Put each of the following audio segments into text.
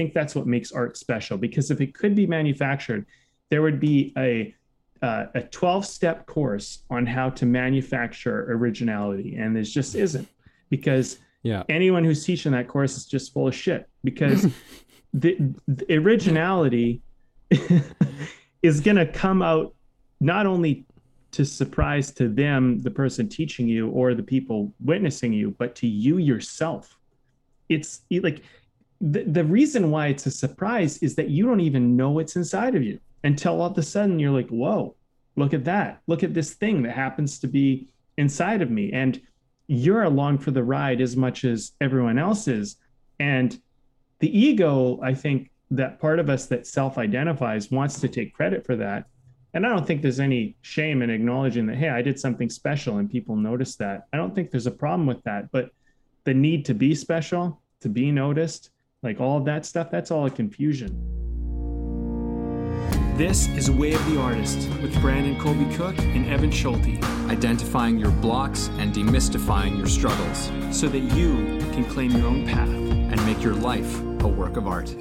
think that's what makes art special because if it could be manufactured, there would be a uh, a 12 step course on how to manufacture originality, and there just isn't because yeah. anyone who's teaching that course is just full of shit because the, the originality is going to come out not only to surprise to them, the person teaching you or the people witnessing you, but to you yourself. It's like the, the reason why it's a surprise is that you don't even know what's inside of you until all of a sudden you're like, whoa, look at that. Look at this thing that happens to be inside of me. And you're along for the ride as much as everyone else is. And the ego, I think that part of us that self identifies wants to take credit for that and I don't think there's any shame in acknowledging that, hey, I did something special and people noticed that. I don't think there's a problem with that. But the need to be special, to be noticed, like all of that stuff, that's all a confusion. This is Way of the Artist with Brandon Colby Cook and Evan Schulte. Identifying your blocks and demystifying your struggles so that you can claim your own path and make your life a work of art.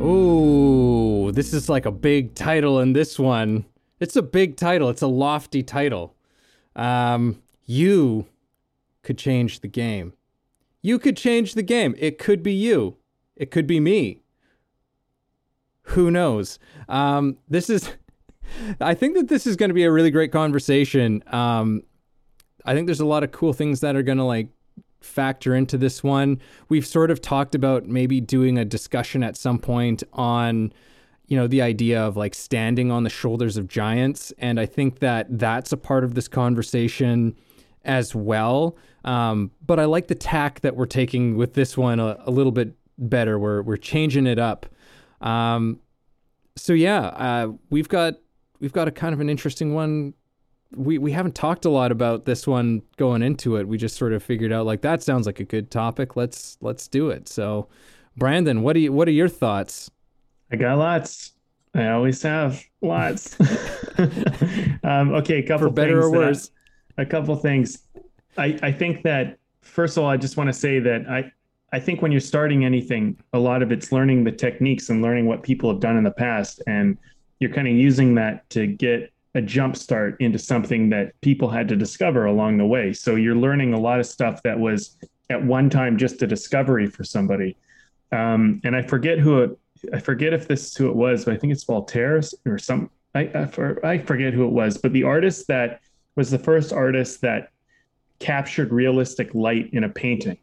Ooh, this is like a big title in this one. It's a big title. It's a lofty title. Um, you could change the game. You could change the game. It could be you. It could be me. Who knows? Um, this is. I think that this is going to be a really great conversation. Um, I think there's a lot of cool things that are going to like factor into this one. We've sort of talked about maybe doing a discussion at some point on you know the idea of like standing on the shoulders of giants and I think that that's a part of this conversation as well. Um, but I like the tack that we're taking with this one a, a little bit better. We're we're changing it up. Um, so yeah, uh, we've got we've got a kind of an interesting one we we haven't talked a lot about this one going into it. We just sort of figured out like that sounds like a good topic. Let's let's do it. So, Brandon, what do you what are your thoughts? I got lots. I always have lots. um, okay, a couple for better or worse. I, a couple things. I I think that first of all, I just want to say that I I think when you're starting anything, a lot of it's learning the techniques and learning what people have done in the past, and you're kind of using that to get a jump start into something that people had to discover along the way. So you're learning a lot of stuff that was at one time just a discovery for somebody. Um, and I forget who it, I forget if this is who it was, but I think it's Voltaire or some. I, I, I forget who it was, but the artist that was the first artist that captured realistic light in a painting,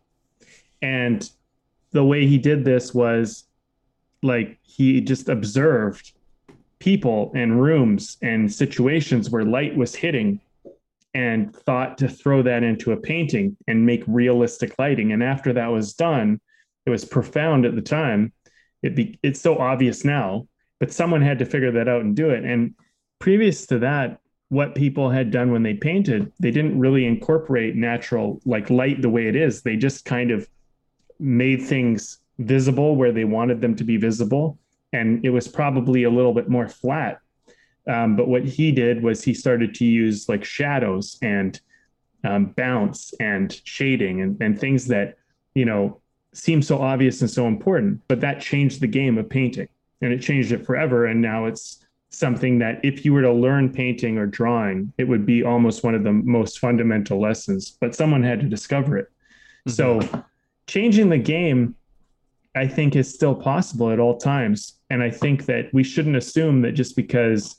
and the way he did this was like he just observed people and rooms and situations where light was hitting and thought to throw that into a painting and make realistic lighting. And after that was done, it was profound at the time. It be, it's so obvious now, but someone had to figure that out and do it. And previous to that, what people had done when they painted, they didn't really incorporate natural like light the way it is. They just kind of made things visible where they wanted them to be visible and it was probably a little bit more flat. Um, but what he did was he started to use like shadows and um, bounce and shading and, and things that you know seem so obvious and so important. But that changed the game of painting, and it changed it forever. And now it's something that if you were to learn painting or drawing, it would be almost one of the most fundamental lessons. But someone had to discover it. Mm-hmm. So changing the game I think is still possible at all times. And I think that we shouldn't assume that just because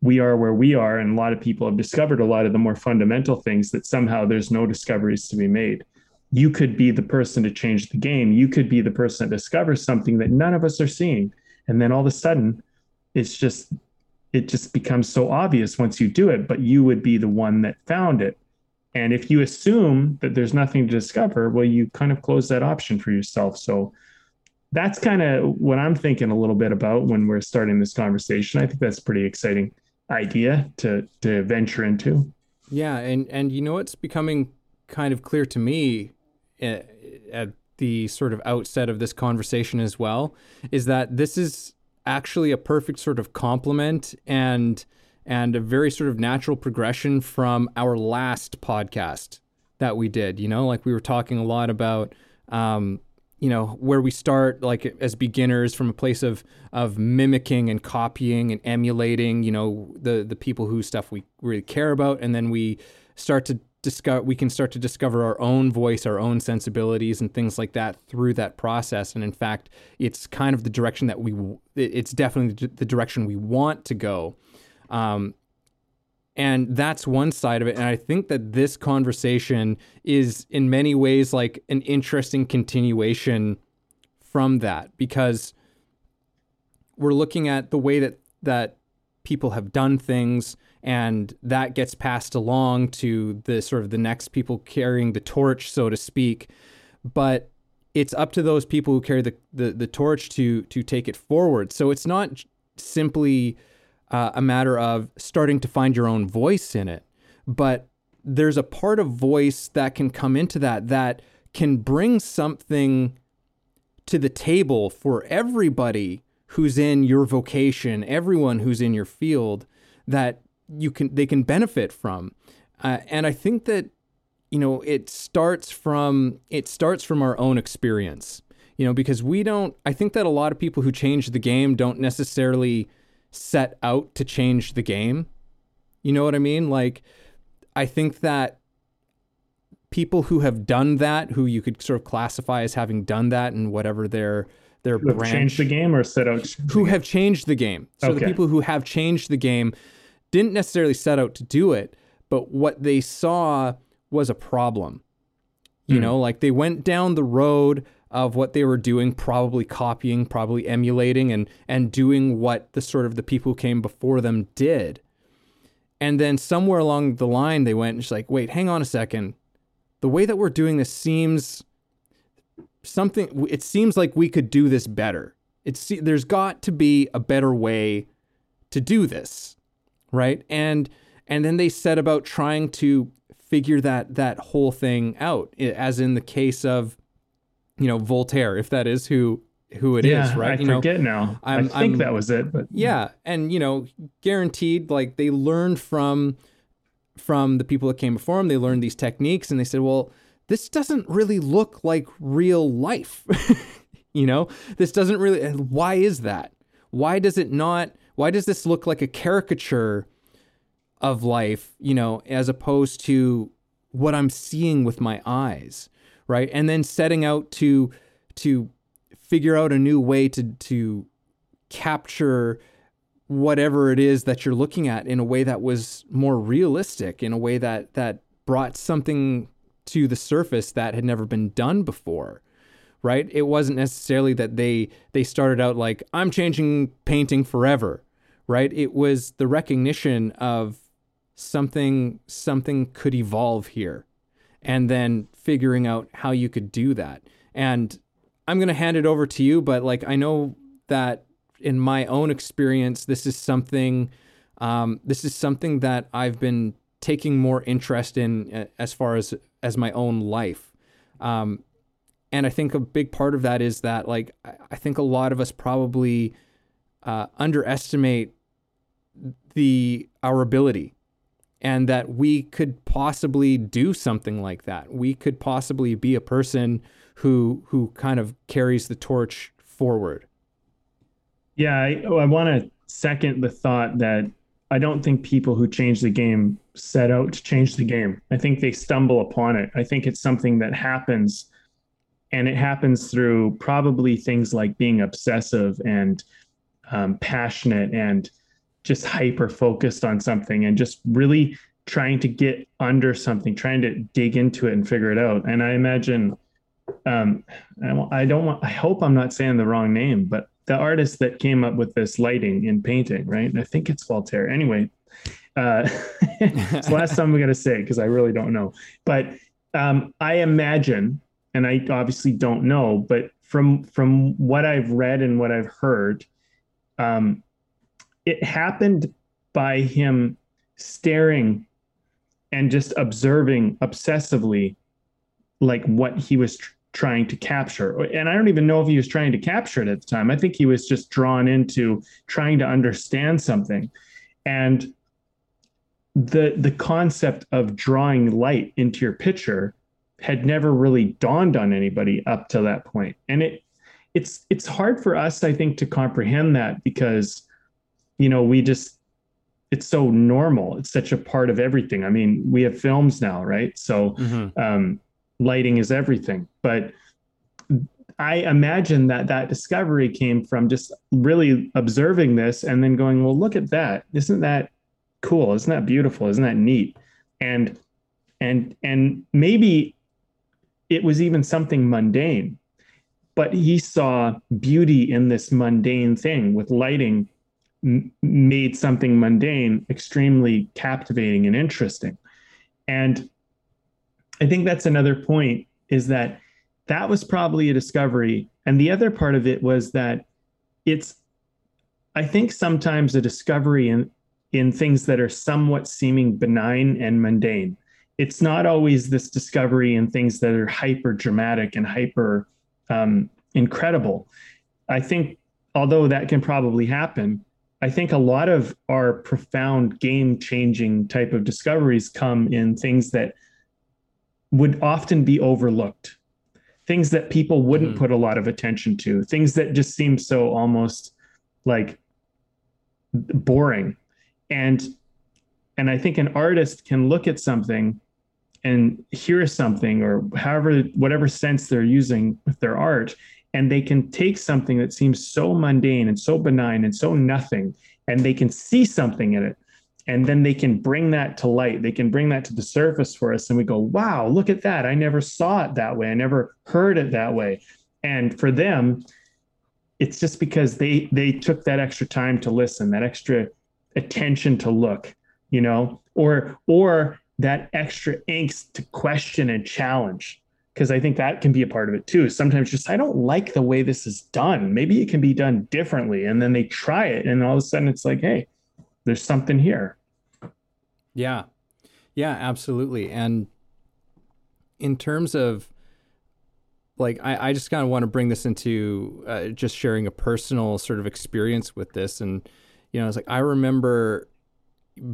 we are where we are and a lot of people have discovered a lot of the more fundamental things that somehow there's no discoveries to be made. You could be the person to change the game. You could be the person that discovers something that none of us are seeing. And then all of a sudden, it's just it just becomes so obvious once you do it, but you would be the one that found it. And if you assume that there's nothing to discover, well, you kind of close that option for yourself. So that's kind of what I'm thinking a little bit about when we're starting this conversation. I think that's a pretty exciting idea to to venture into. Yeah, and and you know what's becoming kind of clear to me at, the sort of outset of this conversation as well is that this is actually a perfect sort of complement and and a very sort of natural progression from our last podcast that we did. You know, like we were talking a lot about, um, you know, where we start like as beginners from a place of of mimicking and copying and emulating, you know, the the people whose stuff we really care about, and then we start to we can start to discover our own voice our own sensibilities and things like that through that process. And in fact it's kind of the direction that we it's definitely the direction we want to go. Um, and that's one side of it. And i think that this conversation is in many ways like an interesting continuation from that because we're looking at the way that that people have done things and that gets passed along to the sort of the next people carrying the torch so to speak. But it's up to those people who carry the, the, the torch to to take it forward. So it's not simply uh, a matter of starting to find your own voice in it but there's a part of voice that can come into that that can bring something to the table for everybody who's in your vocation everyone who's in your field that you can they can benefit from. Uh, and I think that you know it starts from it starts from our own experience. You know, because we don't. I think that a lot of people who change the game don't necessarily set out to change the game. You know what I mean? Like, I think that people who have done that, who you could sort of classify as having done that, and whatever their their who branch, changed the game or set out who have changed the game. So Okay. the people who have changed the game didn't necessarily set out to do it, but what they saw was a problem. You hmm. know, like they went down the road of what they were doing, probably copying, probably emulating and and doing what the sort of the people who came before them did. And then somewhere along the line they went and just like, wait, hang on a second. The way that we're doing this seems something it seems like we could do this better. It's there's got to be a better way to do this right? And and then they set about trying to figure that that whole thing out as in the case of you know Voltaire if that is who who it is, yeah, right? I you know forget now. i I'm- think I'm- that was it, but yeah and you know guaranteed like they learned from from the people that came before them they learned these techniques and they said well this doesn't really look like real life. You know this doesn't really why is that? Why does it not why does this look like a caricature of life you know as opposed to what i'm seeing with my eyes right? And then setting out to to figure out a new way to to capture whatever it is that you're looking at in a way that was more realistic in a way that that brought something to the surface that had never been done before right? It wasn't necessarily that they they started out like i'm changing painting forever right? It was the recognition of something something could evolve here and then figuring out how you could do that. And i'm going to hand it over to you but like i know that in my own experience this is something um, this is something that i've been taking more interest in uh, as far as as my own life. Um, and I think a big part of that is that like I- think a lot of us probably uh, underestimate the our ability and that we could possibly do something like that. We could possibly be a person who who kind of carries the torch forward. Yeah, I, I want to second the thought that I don't think people who change the game set out to change the game. I think they stumble upon it. I think it's something that happens, and it happens through probably things like being obsessive and um, passionate and just hyper focused on something and just really trying to get under something, trying to dig into it and figure it out. And I imagine, um, I, don't want, I hope I'm not saying the wrong name, but the artist that came up with this lighting in painting, right? I think it's Voltaire. Anyway, uh, it's the last time I'm going to say because I really don't know. But um, I imagine, and I obviously don't know, but from from what I've read and what I've heard, um, it happened by him staring and just observing obsessively like what he was tr- trying to capture. And i don't even know if he was trying to capture it at the time. I think he was just drawn into trying to understand something. And the the concept of drawing light into your picture had never really dawned on anybody up to that point. And it it's it's hard for us i think to comprehend that because you know we just it's so normal. It's such a part of everything. I mean we have films now right? So mm-hmm. um, lighting is everything. But i imagine that that discovery came from just really observing this and then going well look at that. Isn't that cool? Isn't that beautiful? Isn't that neat? And and and maybe it was even something mundane but he saw beauty in this mundane thing with lighting m- made something mundane extremely captivating and interesting. And i think that's another point is that that was probably a discovery. And the other part of it was that it's i think sometimes a discovery in in things that are somewhat seeming benign and mundane it's not always this discovery and things that are hyper dramatic and hyper um, incredible. I think, although that can probably happen, I think a lot of our profound game changing type of discoveries come in things that would often be overlooked, things that people wouldn't mm. put a lot of attention to, things that just seem so almost like boring. And and I think an artist can look at something and hear something or however whatever sense they're using with their art and they can take something that seems so mundane and so benign and so nothing and they can see something in it. And then they can bring that to light. They can bring that to the surface for us and we go wow look at that. I never saw it that way. I never heard it that way. And for them it's just because they they took that extra time to listen that extra attention to look you know or or that extra angst to question and challenge because I think that can be a part of it too. Sometimes just I don't like the way this is done. Maybe it can be done differently. And then they try it and all of a sudden it's like, hey, there's something here. Yeah. Yeah, absolutely. And in terms of like I, I just kind of want to bring this into uh, just sharing a personal sort of experience with this and you know it's like i remember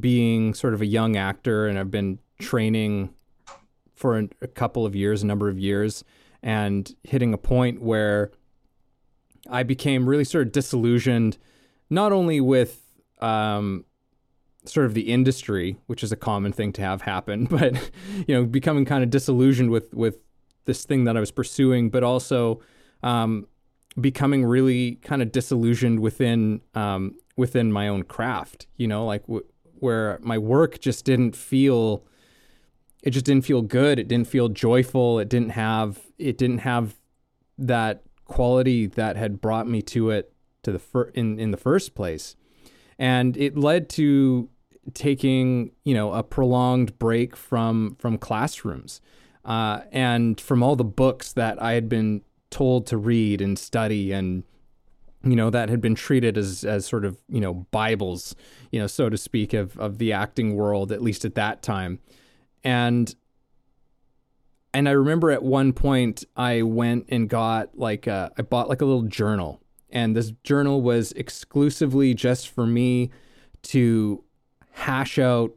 being sort of a young actor and i've been training for a couple of years, a number of years, and hitting a point where I became really sort of disillusioned, not only with um, sort of the industry, which is a common thing to have happen, but you know, becoming kind of disillusioned with with this thing that I was pursuing, but also um, becoming really kind of disillusioned within um, within my own craft. You know, like w- where my work just didn't feel it just didn't feel good. It didn't feel joyful. It didn't have it didn't have that quality that had brought me to it to the fir- in in the first place. And it led to taking, you know, a prolonged break from from classrooms. Uh, and from all the books that I had been told to read and study and you know that had been treated as as sort of you know bibles you know so to speak of of the acting world at least at that time. And and I remember at one point I went and got like a, I bought like a little journal, and this journal was exclusively just for me to hash out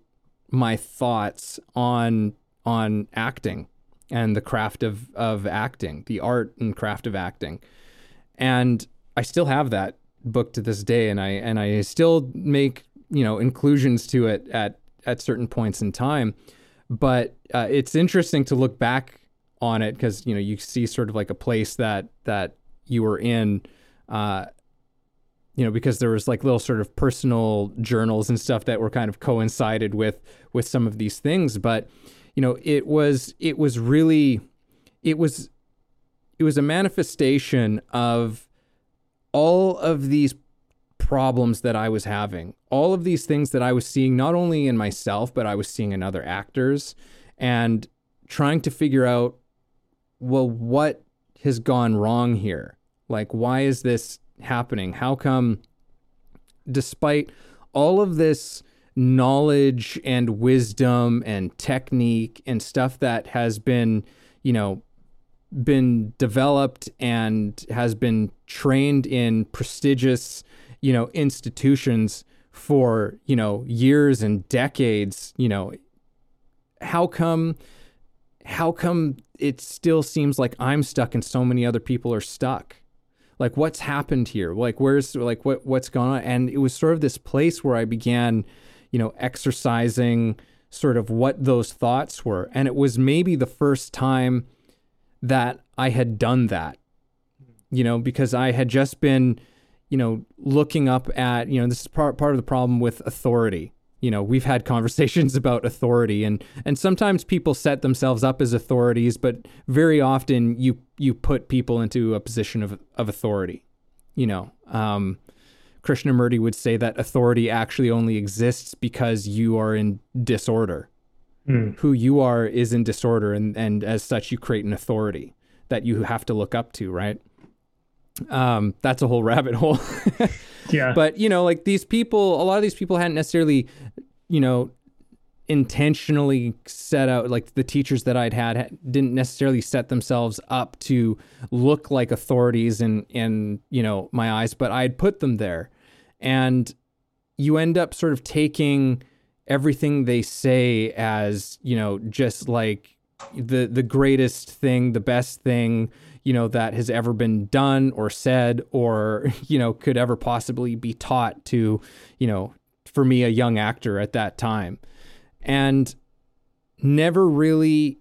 my thoughts on on acting and the craft of of acting, the art and craft of acting, and I still have that book to this day, and I and I still make you know inclusions to it at at certain points in time. But uh, it's interesting to look back on it because you know you see sort of like a place that that you were in uh, you know because there was like little sort of personal journals and stuff that were kind of coincided with with some of these things. But you know it was it was really it was it was a manifestation of all of these problems that I was having. All of these things that I was seeing, not only in myself, but I was seeing in other actors, and trying to figure out, well, what has gone wrong here? Like, why is this happening? How come, despite all of this knowledge and wisdom and technique and stuff that has been, you know, been developed and has been trained in prestigious you know, institutions for, you know, years and decades, you know, how come how come it still seems like I'm stuck and so many other people are stuck? Like what's happened here? Like where's like what what's going on? And it was sort of this place where I began, you know, exercising sort of what those thoughts were. And it was maybe the first time that I had done that. You know, because I had just been, you know, looking up at, you know, this is part part of the problem with authority you know we've had conversations about authority and and sometimes people set themselves up as authorities but very often you you put people into a position of of authority you know um, krishnamurti would say that authority actually only exists because you are in disorder mm. who you are is in disorder and and as such you create an authority that you have to look up to right um, that's a whole rabbit hole Yeah. But, you know, like these people, a lot of these people hadn't necessarily, you know, intentionally set out like the teachers that I'd had didn't necessarily set themselves up to look like authorities in in you know my eyes but I'd put them there and you end up sort of taking everything they say as you know just like the the greatest thing the best thing you know, that has ever been done or said or, you know, could ever possibly be taught to, you know, for me, a young actor at that time. And never really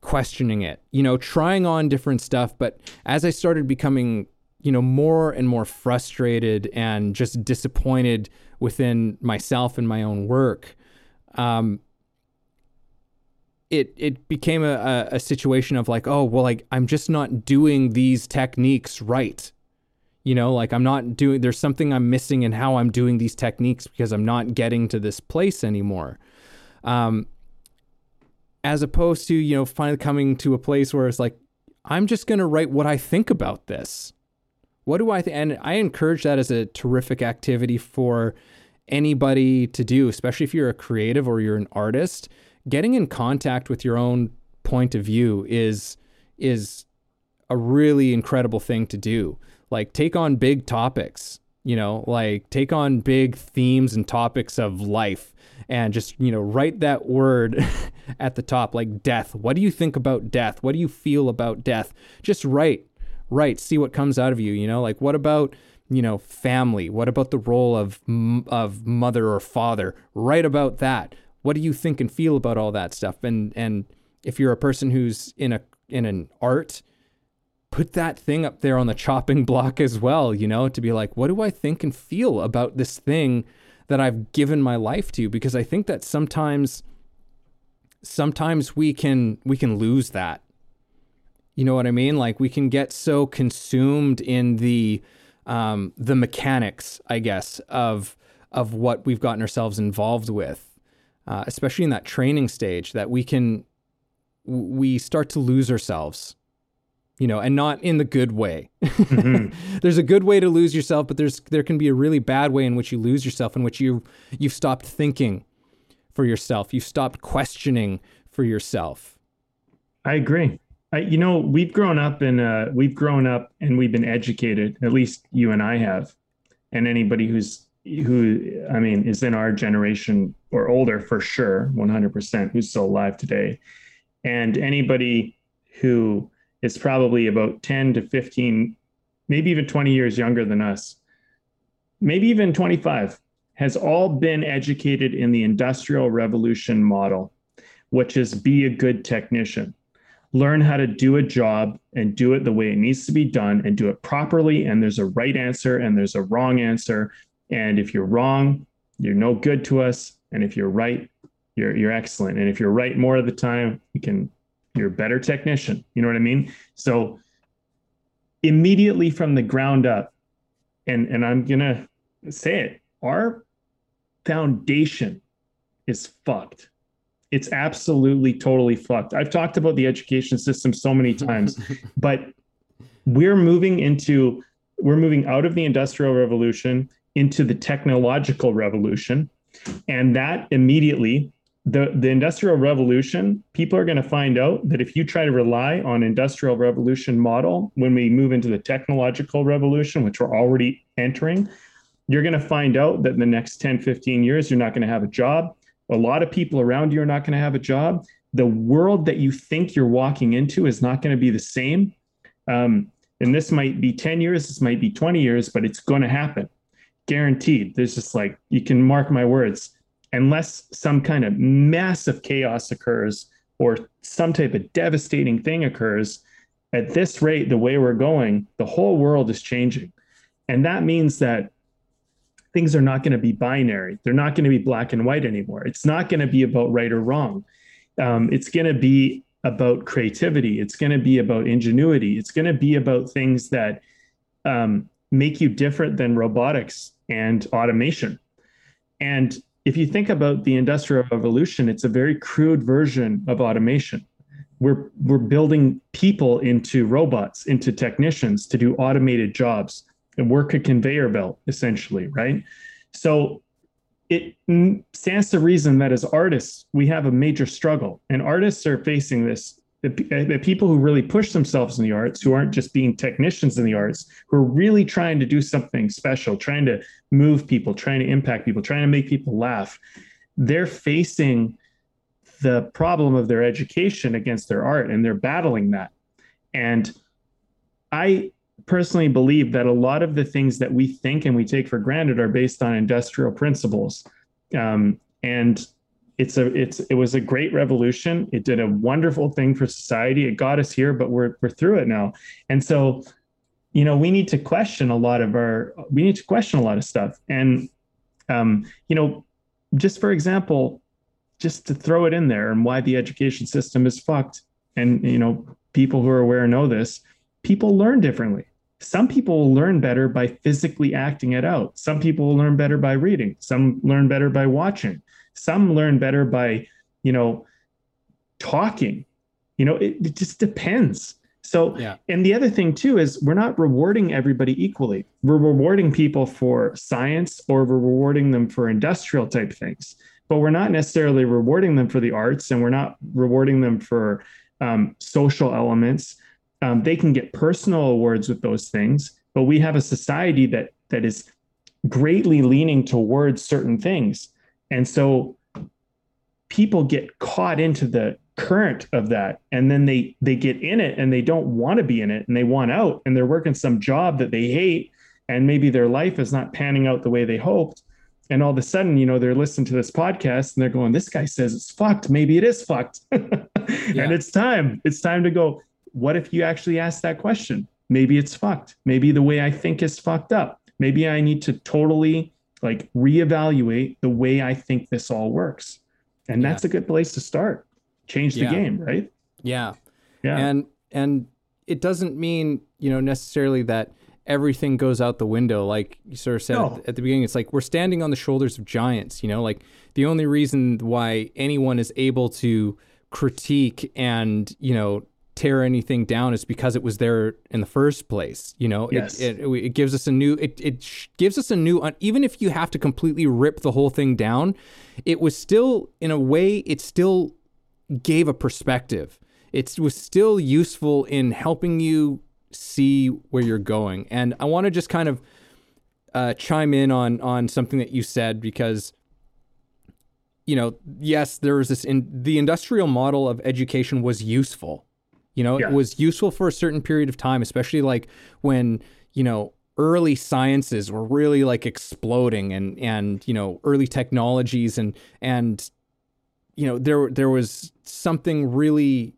questioning it, you know, trying on different stuff. But as I started becoming, you know, more and more frustrated and just disappointed within myself and my own work, um, it it became a, a situation of like, oh well, like I'm just not doing these techniques right. You know, like I'm not doing. There's something I'm missing in how I'm doing these techniques because I'm not getting to this place anymore. Um, as opposed to you know finally coming to a place where it's like I'm just gonna write what I think about this. What do I think? And I encourage that as a terrific activity for anybody to do, especially if you're a creative or you're an artist getting in contact with your own point of view is is a really incredible thing to do. Like take on big topics, you know, like take on big themes and topics of life and just, you know, write that word at the top like death. What do you think about death? What do you feel about death? Just write. Write, see what comes out of you, you know? Like what about you know family? What about the role of of mother or father? Write about that. What do you think and feel about all that stuff? And and if you're a person who's in a in an art put that thing up there on the chopping block as well you know to be like what do i think and feel about this thing that i've given my life to because i think that sometimes sometimes we can we can lose that you know what i mean like we can get so consumed in the um the mechanics i guess of of what we've gotten ourselves involved with uh, especially in that training stage, that we can we start to lose ourselves you know, and not in the good way. Mm-hmm. there's a good way to lose yourself, but there's there can be a really bad way in which you lose yourself, in which you you've stopped thinking for yourself, you've stopped questioning for yourself. I agree. I, you know, we've grown up in uh, we've grown up and we've been educated. At least you and I have, and anybody who's who I mean is in our generation or older for sure, 100% who's still alive today. And anybody who is probably about 10 to 15, maybe even 20 years younger than us, maybe even 25, has all been educated in the industrial revolution model, which is be a good technician. Learn how to do a job and do it the way it needs to be done and do it properly. And there's a right answer and there's a wrong answer. And if you're wrong, you're no good to us. And if you're right, you're you're excellent. And if you're right more of the time, you can you're a better technician. You know what I mean? So immediately from the ground up, and and I'm gonna say it, our foundation is fucked. It's absolutely totally fucked. I've talked about the education system so many times, but we're moving into we're moving out of the industrial revolution into the technological revolution. And that immediately, the, the industrial revolution, people are going to find out that if you try to rely on industrial revolution model, when we move into the technological revolution, which we're already entering, you're going to find out that in the next 10, 15 years, you're not going to have a job. A lot of people around you are not going to have a job. The world that you think you're walking into is not going to be the same. Um, and this might be 10 years, this might be 20 years, but it's going to happen. Guaranteed. There's just like, you can mark my words, unless some kind of massive chaos occurs or some type of devastating thing occurs, at this rate, the way we're going, the whole world is changing. And that means that things are not going to be binary. They're not going to be black and white anymore. It's not going to be about right or wrong. Um, it's going to be about creativity. It's going to be about ingenuity. It's going to be about things that um, make you different than robotics and automation. And if you think about the industrial revolution, it's a very crude version of automation. We're, we're building people into robots, into technicians to do automated jobs and work a conveyor belt, essentially, right? So it stands to reason that as artists, we have a major struggle. And artists are facing this the, uh, the, people who really push themselves in the arts, who aren't just being technicians in the arts, who are really trying to do something special, trying to move people, trying to impact people, trying to make people laugh, they're facing the problem of their education against their art and they're battling that. And I personally believe that a lot of the things that we think and we take for granted are based on industrial principles. Um, and it's a it's it was a great revolution. It did a wonderful thing for society. It got us here, but we're we're through it now. And so, you know, we need to question a lot of our we need to question a lot of stuff. And um, you know, just for example, just to throw it in there and why the education system is fucked. And you know, people who are aware know this. People learn differently. Some people will learn better by physically acting it out. Some people will learn better by reading. Some learn better by watching some learn better by, you know, talking. You know, it, it just depends. So, yeah. and the other thing too is we're not rewarding everybody equally. We're rewarding people for science or we're rewarding them for industrial type things, but we're not necessarily rewarding them for the arts and we're not rewarding them for um, social elements. Um, they can get personal awards with those things, but we have a society that that is greatly leaning towards certain things. And so people get caught into the current of that and then they they get in it and they don't want to be in it and they want out and they're working some job that they hate and maybe their life is not panning out the way they hoped and all of a sudden you know they're listening to this podcast and they're going this guy says it's fucked maybe it is fucked yeah. and it's time it's time to go what if you actually ask that question maybe it's fucked maybe the way i think is fucked up maybe i need to totally like reevaluate the way I think this all works. And that's yeah. a good place to start. Change the yeah. game, right? Yeah. Yeah. And and it doesn't mean, you know, necessarily that everything goes out the window like you sort of said no. at, at the beginning it's like we're standing on the shoulders of giants, you know, like the only reason why anyone is able to critique and, you know, tear anything down is because it was there in the first place. You know, yes. it, it, it gives us a new, it, it gives us a new, even if you have to completely rip the whole thing down, it was still, in a way, it still gave a perspective. It was still useful in helping you see where you're going. And I want to just kind of uh, chime in on on something that you said because you know, yes, there was this in the industrial model of education was useful. You know, yeah. it was useful for a certain period of time, especially like when, you know, early sciences were really like exploding and and you know, early technologies and and you know, there there was something really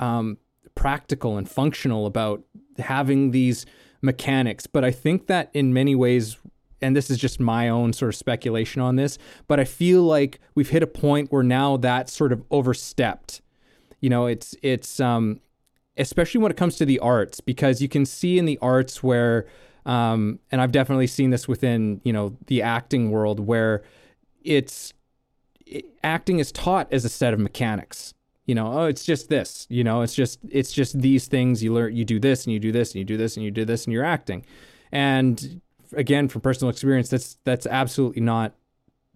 um, practical and functional about having these mechanics. But I think that in many ways, and this is just my own sort of speculation on this, but I feel like we've hit a point where now that's sort of overstepped. You know, it's it's um especially when it comes to the arts, because you can see in the arts where, um, and I've definitely seen this within you know the acting world where it's it, acting is taught as a set of mechanics. You know, oh, it's just this. You know, it's just it's just these things you learn. You do this and you do this and you do this and you do this and you're acting. And again, from personal experience, that's that's absolutely not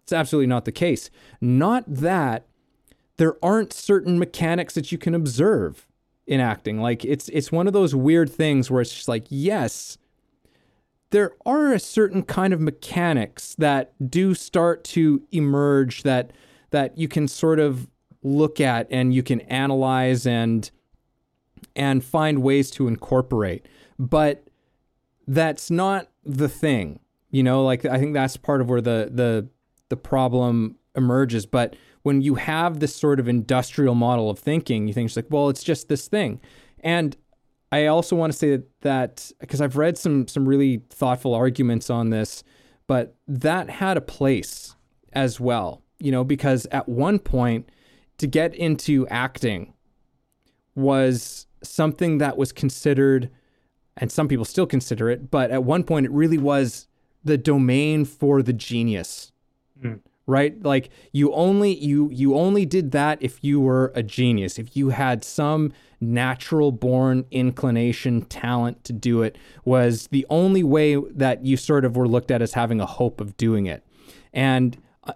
it's absolutely not the case. Not that there aren't certain mechanics that you can observe in acting. Like it's it's one of those weird things where it's just like, yes, there are a certain kind of mechanics that do start to emerge that that you can sort of look at and you can analyze and and find ways to incorporate. But that's not the thing. You know, like I think that's part of where the the the problem emerges. But when you have this sort of industrial model of thinking, you think it's like, well, it's just this thing. And I also want to say that because I've read some some really thoughtful arguments on this, but that had a place as well. You know, because at one point to get into acting was something that was considered and some people still consider it, but at one point it really was the domain for the genius. Mm. Right? Like you only you you only did that if you were a genius, if you had some natural born inclination, talent to do it was the only way that you sort of were looked at as having a hope of doing it. And uh,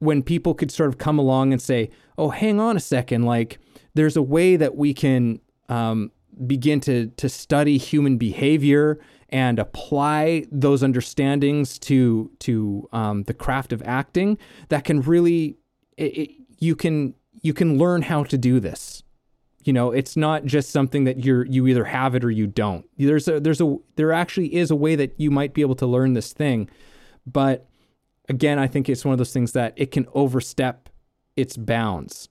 when people could sort of come along and say, "Oh, hang on a second, like there's a way that we can um, begin to to study human behavior and apply those understandings to to um, the craft of acting that can really it, it, you can you can learn how to do this. You know it's not just something that you're you either have it or you don't. There's a there's a there actually is a way that you might be able to learn this thing but again i think it's one of those things that it can overstep its bounds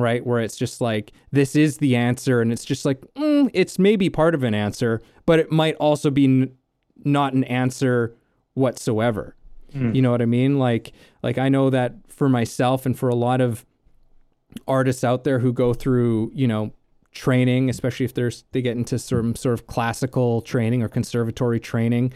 right? Where it's just like, this is the answer. And it's just like, mm, it's maybe part of an answer, but it might also be n- not an answer whatsoever. Mm. You know what I mean? Like, like I know that for myself and for a lot of artists out there who go through, you know, training, especially if there's they get into some sort of classical training or conservatory training,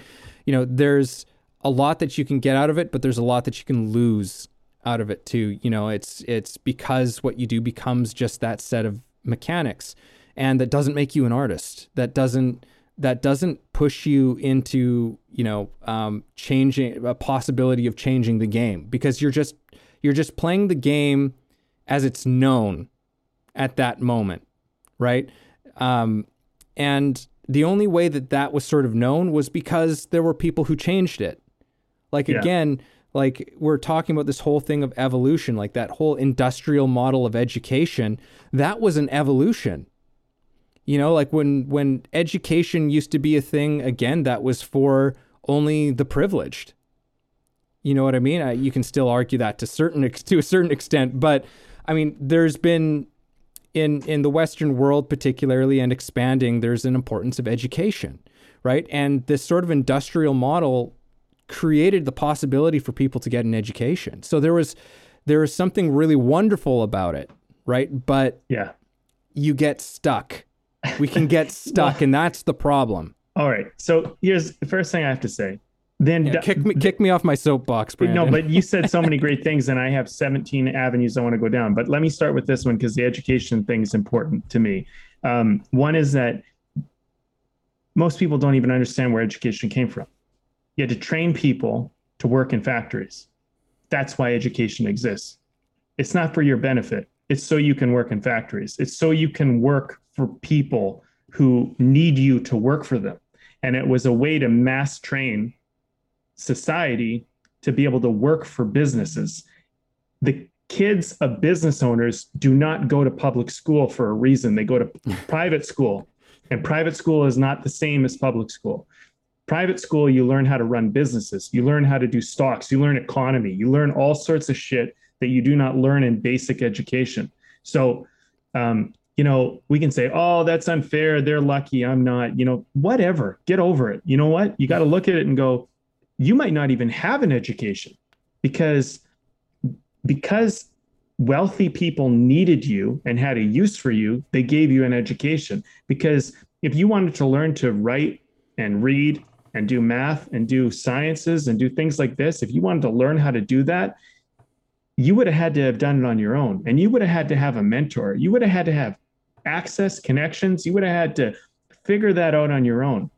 you know, there's a lot that you can get out of it, but there's a lot that you can lose out of it too. You know, it's it's because what you do becomes just that set of mechanics, and that doesn't make you an artist. That doesn't that doesn't push you into you know um, changing a possibility of changing the game because you're just you're just playing the game as it's known at that moment, right? Um, and the only way that that was sort of known was because there were people who changed it. Like yeah. again, like we're talking about this whole thing of evolution, like that whole industrial model of education, that was an evolution. You know, like when when education used to be a thing again that was for only the privileged. You know what I mean? I, you can still argue that to certain to a certain extent, but I mean, there's been in in the Western world, particularly and expanding, there's an importance of education, right? And this sort of industrial model created the possibility for people to get an education. So there was there was something really wonderful about it, right? But yeah, you get stuck. We can get stuck, well, and that's the problem. All right. So here's the first thing I have to say. Then yeah, kick me kick me off my soapbox, Brandon. No, but you said so many great things, and I have 17 avenues I want to go down. But let me start with this one because the education thing is important to me. Um, one is that most people don't even understand where education came from. You had to train people to work in factories. That's why education exists. It's not for your benefit. It's so you can work in factories. It's so you can work for people who need you to work for them. And it was a way to mass train society to be able to work for businesses. The kids of business owners do not go to public school for a reason. They go to private school, and private school is not the same as public school private school you learn how to run businesses. You learn how to do stocks. You learn economy. You learn all sorts of shit that you do not learn in basic education. So um, you know we can say oh that's unfair. They're lucky. I'm not you know whatever. Get over it. You know what? You got to look at it and go you might not even have an education because because wealthy people needed you and had a use for you they gave you an education. Because if you wanted to learn to write and read and do math and do sciences and do things like this, if you wanted to learn how to do that, you would have had to have done it on your own. And you would have had to have a mentor. You would have had to have access, connections. You would have had to figure that out on your own.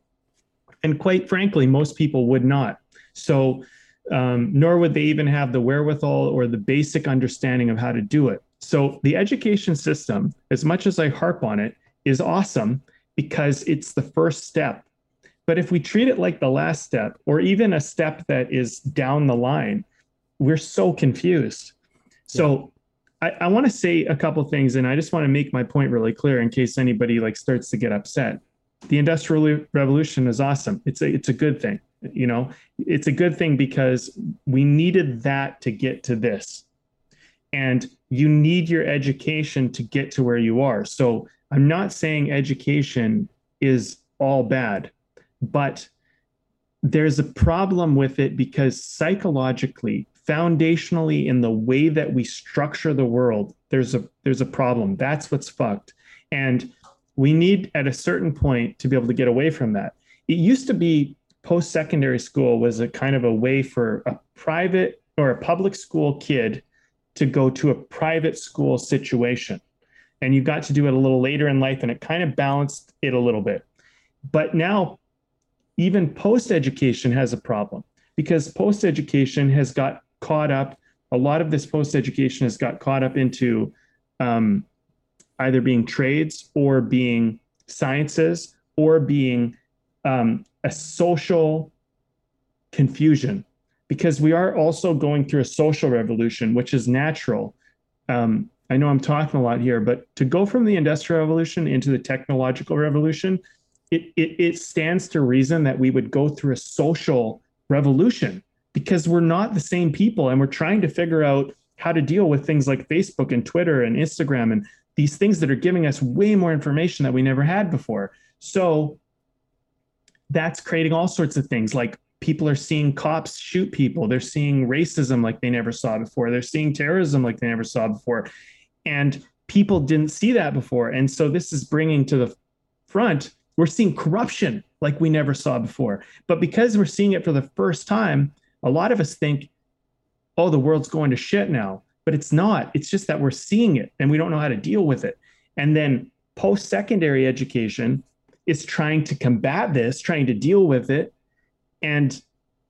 And quite frankly, most people would not. So, um, nor would they even have the wherewithal or the basic understanding of how to do it. So, the education system, as much as I harp on it, is awesome because it's the first step But if we treat it like the last step, or even a step that is down the line, we're so confused. So I, I want to say a couple things, and I just want to make my point really clear in case anybody like starts to get upset. The industrial revolution is awesome. It's a it's a good thing. You know, it's a good thing because we needed that to get to this. And you need your education to get to where you are. So I'm not saying education is all bad, but there's a problem with it because psychologically foundationally in the way that we structure the world there's a there's a problem. That's what's fucked. And we need at a certain point to be able to get away from that. It used to be post secondary school was a kind of a way for a private or a public school kid to go to a private school situation. And you got to do it a little later in life and it kind of balanced it a little bit. But now even post education has a problem because post education has got caught up. A lot of this post education has got caught up into um, either being trades or being sciences or being um, a social confusion because we are also going through a social revolution, which is natural. Um, I know I'm talking a lot here, but to go from the industrial revolution into the technological revolution, it, it, it stands to reason that we would go through a social revolution because we're not the same people and we're trying to figure out how to deal with things like Facebook and Twitter and Instagram and these things that are giving us way more information that we never had before. So that's creating all sorts of things like people are seeing cops shoot people, they're seeing racism like they never saw before, they're seeing terrorism like they never saw before. And people didn't see that before. And so this is bringing to the front, we're seeing corruption like we never saw before. But because we're seeing it for the first time, a lot of us think, oh, the world's going to shit now, but it's not. It's just that we're seeing it and we don't know how to deal with it. And then post secondary education is trying to combat this, trying to deal with it. And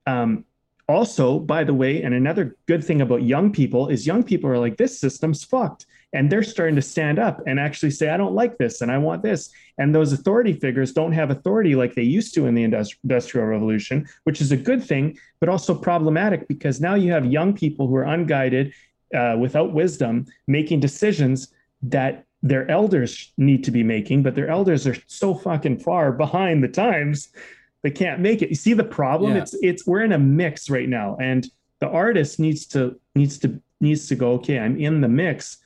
um, also, by the way, and another good thing about young people is young people are like, this system's fucked and they're starting to stand up and actually say i don't like this and i want this. And those authority figures don't have authority like they used to in the industrial revolution which is a good thing but also problematic because now you have young people who are unguided uh, without wisdom making decisions that their elders need to be making but their elders are so fucking far behind the times they can't make it. You see the problem? Yeah. it's it's we're in a mix right now and the artist needs to needs to needs to go okay i'm in the mix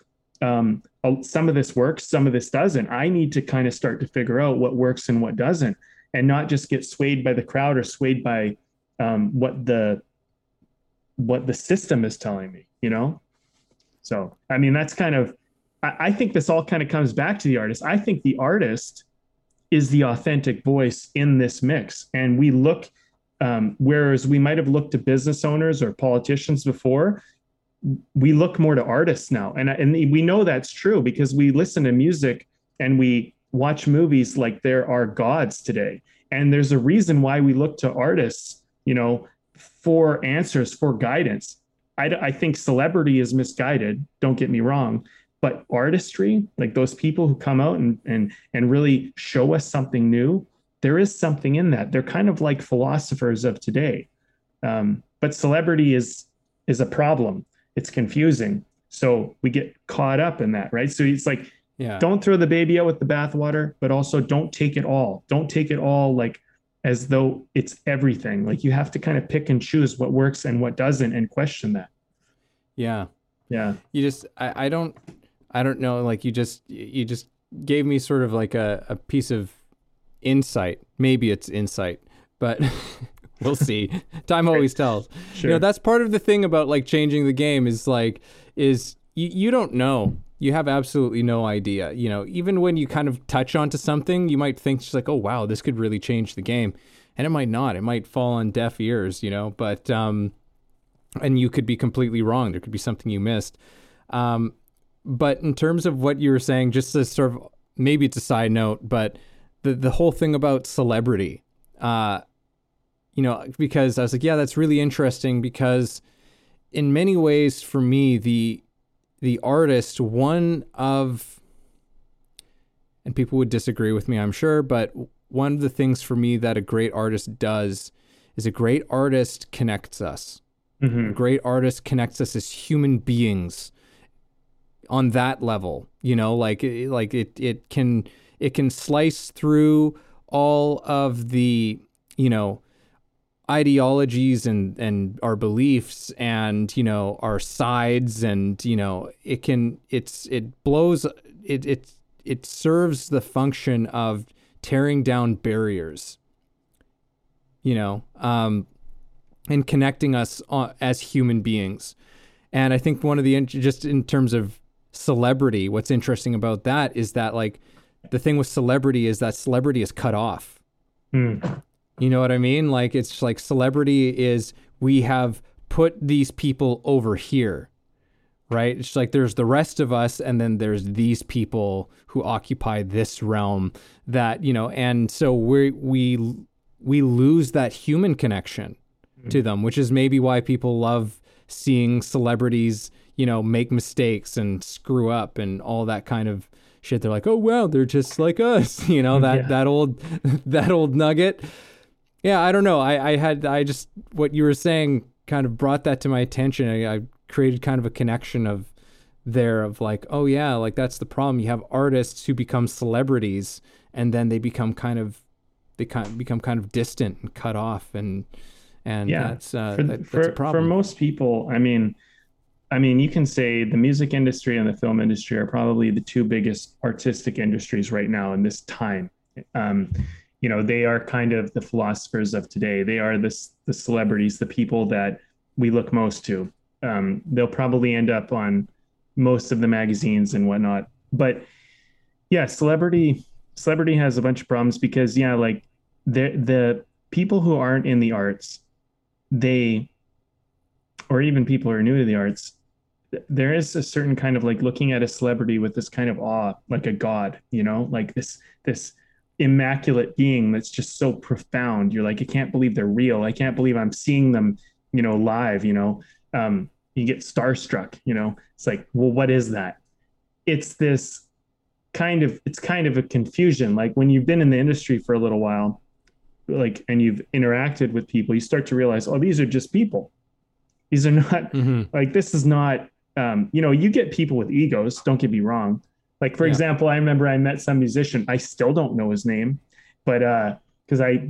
um, some of this works, some of this doesn't. I need to kind of start to figure out what works and what doesn't, and not just get swayed by the crowd or swayed by um, what the what the system is telling me. You know, so I mean that's kind of. I, I think this all kind of comes back to the artist. I think the artist is the authentic voice in this mix, and we look. Um, whereas we might have looked to business owners or politicians before, we look more to artists now. And and we know that's true because we listen to music and we watch movies like there are gods today. And there's a reason why we look to artists you know for answers for guidance. I, I think celebrity is misguided don't get me wrong but artistry like those people who come out and and and really show us something new there is something in that. They're kind of like philosophers of today. Um, but celebrity is is a problem it's confusing. So we get caught up in that, right? So it's like, yeah. don't throw the baby out with the bathwater, but also don't take it all. Don't take it all like as though it's everything. Like you have to kind of pick and choose what works and what doesn't and question that. Yeah. Yeah. You just, I, I don't, I don't know. Like you just, you just gave me sort of like a, a piece of insight. Maybe it's insight, but we'll see. Time always tells. Sure. You know, that's part of the thing about like changing the game is like is you, you don't know. You have absolutely no idea. You know, even when you kind of touch onto something, you might think just like, "Oh, wow, this could really change the game." And it might not. It might fall on deaf ears, you know, but um and you could be completely wrong. There could be something you missed. Um but in terms of what you were saying, just to sort of maybe it's a side note, but the the whole thing about celebrity, uh, you know, because I was like, yeah, that's really interesting because in many ways for me the the artist one of and people would disagree with me, I'm sure, but one of the things for me that a great artist does is a great artist connects us. Mhm. A great artist connects us as human beings on that level. You know, like like it it can it can slice through all of the you know ideologies and and our beliefs and you know our sides and you know it can it's it blows it it it serves the function of tearing down barriers you know um and connecting us uh, as human beings and i think one of the just in terms of celebrity what's interesting about that is that like the thing with celebrity is that celebrity is cut off Mm. You know what I mean? Like it's like celebrity is we have put these people over here. Right? It's like there's the rest of us and then there's these people who occupy this realm that, you know, and so we we we lose that human connection to mm-hmm. them, which is maybe why people love seeing celebrities, you know, make mistakes and screw up and all that kind of shit. They're like, "Oh well, they're just like us." You know, that Yeah. that old that old nugget. Yeah, I don't know. I, I had I just what you were saying kind of brought that to my attention. I, I created kind of a connection of there of like, oh yeah, like that's the problem. You have artists who become celebrities and then they become kind of they kind of become kind of distant and cut off and and Yeah. that's uh for, that, that's for, a for most people i mean i mean you can say the music industry and the film industry are probably the two biggest artistic industries right now in this time um, you know they are kind of the philosophers of today. They are this the celebrities the people that we look most to. Um, they'll probably end up on most of the magazines and whatnot. But yeah celebrity celebrity has a bunch of problems because yeah like the the people who aren't in the arts they or even people who are new to the arts there is a certain kind of like looking at a celebrity with this kind of awe like a god you know like this this immaculate being that's just so profound. You're like i can't believe they're real. I can't believe i'm seeing them you know live you know? Um you get starstruck you know? It's like well what is that? It's this kind of it's kind of a confusion. Like when you've been in the industry for a little while like and you've interacted with people you start to realize oh these are just people. These are not Mhm. like this is not um, you know you get people with egos don't get me wrong like for Yeah. example i remember i met some musician i still don't know his name but uh because i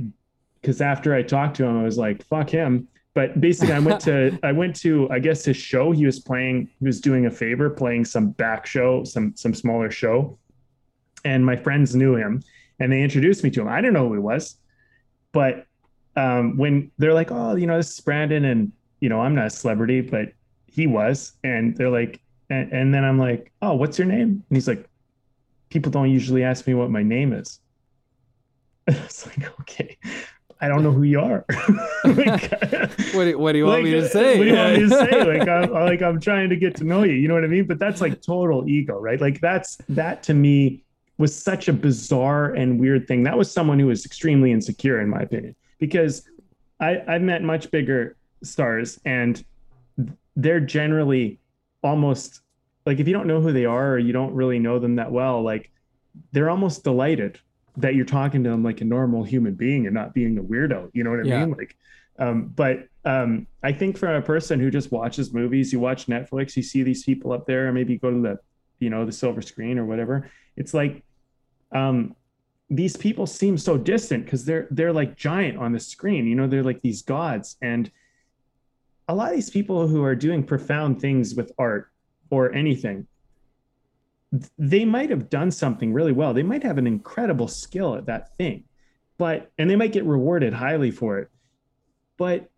because after i talked to him i was like fuck him. But basically i went to i went to i guess his show. He was playing he was doing a favor playing some back show some some smaller show. And my friends knew him and they introduced me to him. I didn't know who he was but um, when they're like, "Oh, you know, this is Brandon," and you know, I'm not a celebrity, but he was, and they're like, and, and then I'm like, "Oh, what's your name?" And he's like, "People don't usually ask me what my name is." It's like, okay, I don't know who you are. like, What do, what do you want like, me to say? What do you want me to say? Like, I'm, like I'm trying to get to know you. You know what I mean? But that's like total ego, right? Like that's that to me was such a bizarre and weird thing. That was someone who was extremely insecure, in my opinion, because I, I've met much bigger stars, and they're generally almost like if you don't know who they are or you don't really know them that well, like they're almost delighted that you're talking to them like a normal human being and not being a weirdo. You know what I Yeah. mean? Like, um, but um, I think for a person who just watches movies, you watch Netflix, you see these people up there, or maybe you go to the, you know, the silver screen or whatever. It's like, um, these people seem so distant because they're they're like giant on the screen. You know, they're like these gods, and a lot of these people who are doing profound things with art or anything they might have done something really well. They might have an incredible skill at that thing, but, and they might get rewarded highly for it. But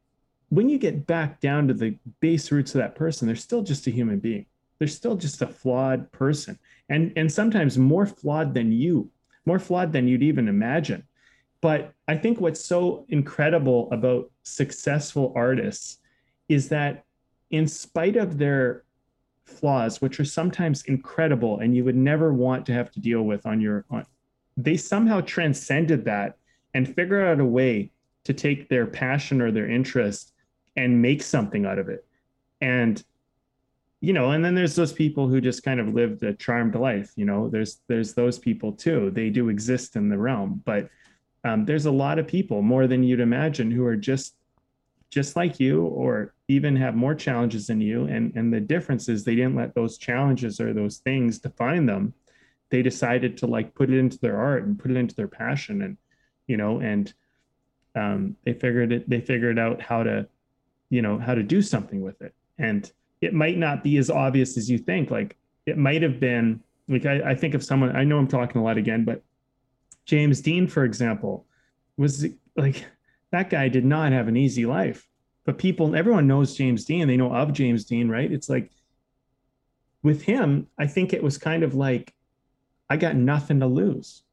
when you get back down to the base roots of that person, they're still just a human being. They're still just a flawed person. And, and sometimes more flawed than you, more flawed than you'd even imagine. But I think what's so incredible about successful artists is that in spite of their flaws which are sometimes incredible and you would never want to have to deal with on your on they somehow transcended that and figure out a way to take their passion or their interest and make something out of it. And you know and then there's those people who just kind of lived a charmed life you know there's there's those people too. They do exist in the realm but um, there's a lot of people more than you'd imagine who are just just like you or even have more challenges than you. And and the difference is they didn't let those challenges or those things define them. They decided to like put it into their art and put it into their passion and you know and um, they figured it they figured out how to you know how to do something with it. And it might not be as obvious as you think. Like it might have been like I, I think of someone i know i'm talking a lot again but james dean for example was like that guy did not have an easy life. But people everyone knows james dean. They know of james dean right? It's like with him i think it was kind of like i got nothing to lose.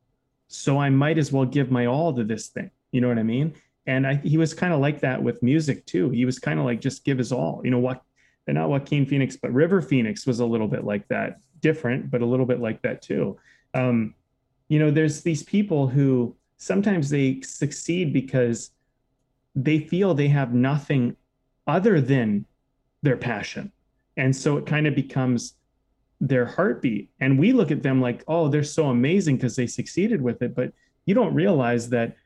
So i might as well give my all to this thing. You know what i mean? And I, he was kind of like that with music too. He was kind of like just give his all. You know what and not joaquin phoenix but river phoenix was a little bit like that. Different but a little bit like that too. Um, you know there's these people who sometimes they succeed because they feel they have nothing other than their passion. And so it kind of becomes their heartbeat. And we look at them like, oh, they're so amazing because they succeeded with it. But you don't realize that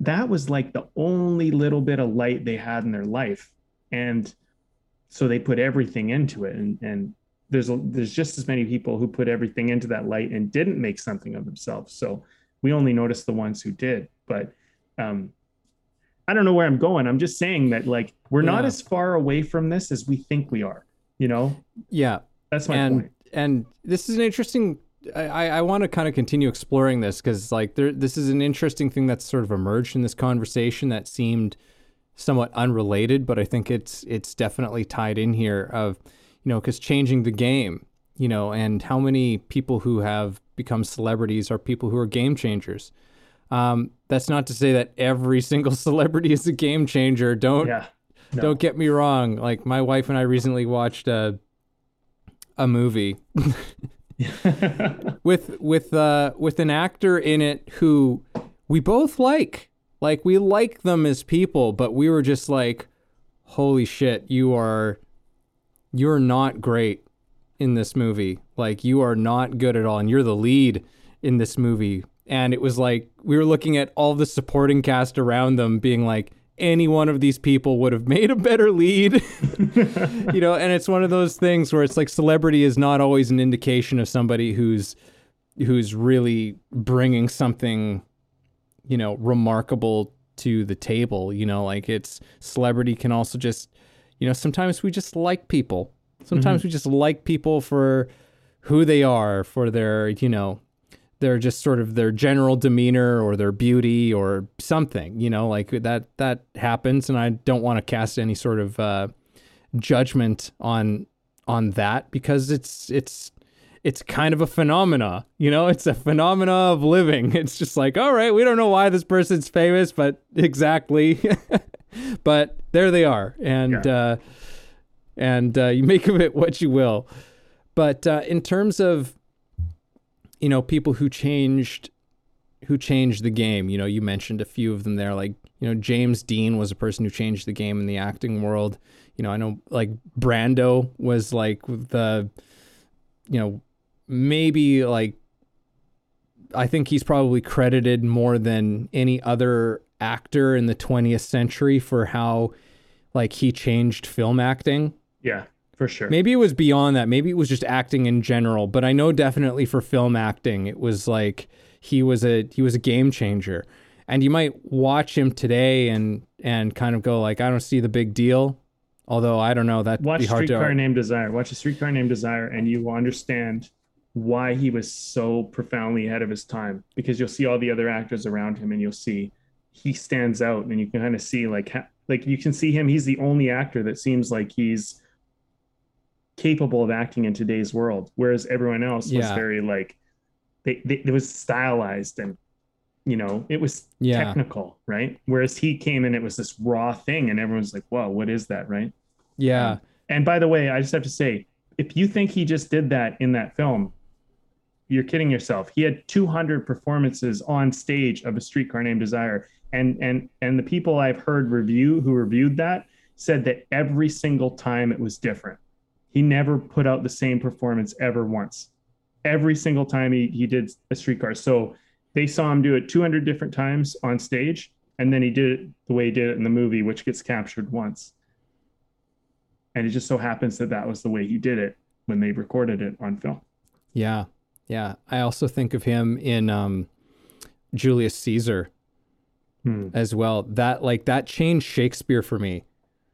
that was like the only little bit of light they had in their life. And so they put everything into it. And, and there's a, there's just as many people who put everything into that light and didn't make something of themselves. So we only notice the ones who did. But um, I don't know where I'm going. I'm just saying that like we're yeah. not as far away from this as we think we are. You know? Yeah. That's my and, point. And this is an interesting. I, I want to kind of continue exploring this because like there, this is an interesting thing that's sort of emerged in this conversation that seemed somewhat unrelated, but I think it's it's definitely tied in here. Of you know, because changing the game, you know, and how many people who have become celebrities are people who are game changers. Um, that's not to say that every single celebrity is a game changer. Don't yeah, no. don't get me wrong. Like my wife and I recently watched a a movie with with uh with an actor in it who we both like. Like we like them as people, but we were just like, "Holy shit, you are you're not great in this movie. Like you are not good at all and you're the lead in this movie." And it was like we were looking at all the supporting cast around them being like any one of these people would have made a better lead. You know and it's one of those things where it's like celebrity is not always an indication of somebody who's who's really bringing something you know remarkable to the table. You know like it's celebrity can also just you know sometimes we just like people. Sometimes mm-hmm. we just like people for who they are for their you know their just sort of their general demeanor or their beauty or something, you know, like that that happens and I don't want to cast any sort of uh, judgment on on that because it's it's it's kind of a phenomena, you know, it's a phenomena of living. It's just like, all right, we don't know why this person's famous, but exactly. but there they are. And yeah. uh and uh, you make of it what you will. But uh, in terms of you know, people who changed who changed the game. You know, you mentioned a few of them there. Like, you know, James Dean was a person who changed the game in the acting world. You know, I know like Brando was like the, you know, maybe like, I think he's probably credited more than any other actor in the 20th century for how like he changed film acting. Yeah for sure. Maybe it was beyond that. Maybe it was just acting in general, but I know definitely for film acting, it was like he was a he was a game changer. And you might watch him today and and kind of go like, I don't see the big deal. Although I don't know that watch be hard Streetcar to... Named Desire. Watch a Streetcar Named Desire, and you will understand why he was so profoundly ahead of his time. Because you'll see all the other actors around him, and you'll see he stands out, and you can kind of see like like you can see him. He's the only actor that seems like he's capable of acting in today's world, whereas everyone else yeah. was very like they, they it was stylized and you know it was yeah. technical, right? Whereas he came in, it was this raw thing, and everyone's like, "Whoa, what is that?" Right? Yeah. Um, and by the way, I just have to say, if you think he just did that in that film, you're kidding yourself. He had 200 performances on stage of a streetcar named Desire, and and and the people I've heard review who reviewed that said that every single time it was different. He never put out the same performance ever once. Every single time he, he did a streetcar. So they saw him do it 200 different times on stage, and then he did it the way he did it in the movie, which gets captured once. And it just so happens that that was the way he did it when they recorded it on film. Yeah. Yeah. I also think of him in um, Julius Caesar Hmm. as well. That like that changed Shakespeare for me.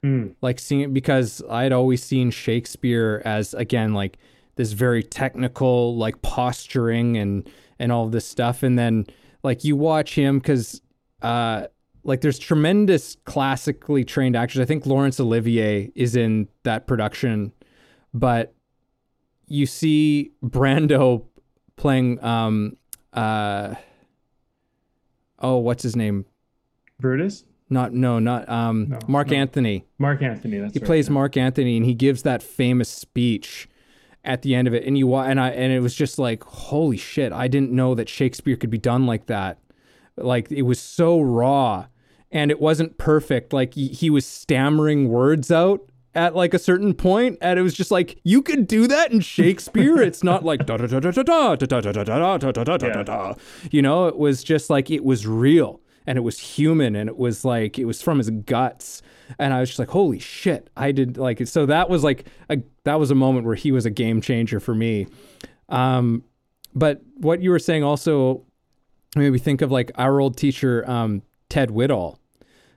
Hmm. Like seeing it because I'd always seen Shakespeare as again like this very technical like posturing and and all of this stuff and then like you watch him cuz uh like there's tremendous classically trained actors. I think Laurence Olivier is in that production, but you see Brando playing um uh oh what's his name Brutus? Not no not um No, Mark no. Anthony Mark Anthony. That's he right. plays Mark Anthony and he gives that famous speech at the end of it and you and I and it was just like holy shit I didn't know that Shakespeare could be done like that like it was so raw and it wasn't perfect like he, he was stammering words out at like a certain point and it was just like you could do that in Shakespeare it's not like da da da da da da da da da da da da da da da da da you know it was just like it was real and it was human and it was like it was from his guts. And I was just like holy shit I did like so that was like a that was a moment where he was a game changer for me. Um but what you were saying also made me think of like our old teacher um Ted Whittall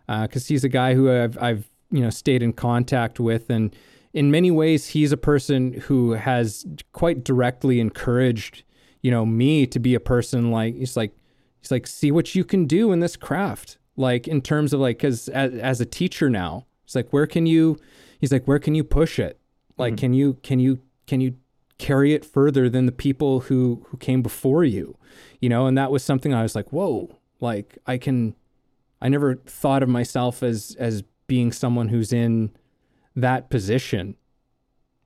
because he's a guy who I've I've you know stayed in contact with, and in many ways he's a person who has quite directly encouraged you know me to be a person like he's like he's like see what you can do in this craft like in terms of like because as, as a teacher now it's like where can you he's like where can you push it like mm-hmm. can you can you can you carry it further than the people who who came before you you know and that was something i was like whoa like i can I never thought of myself as as being someone who's in that position.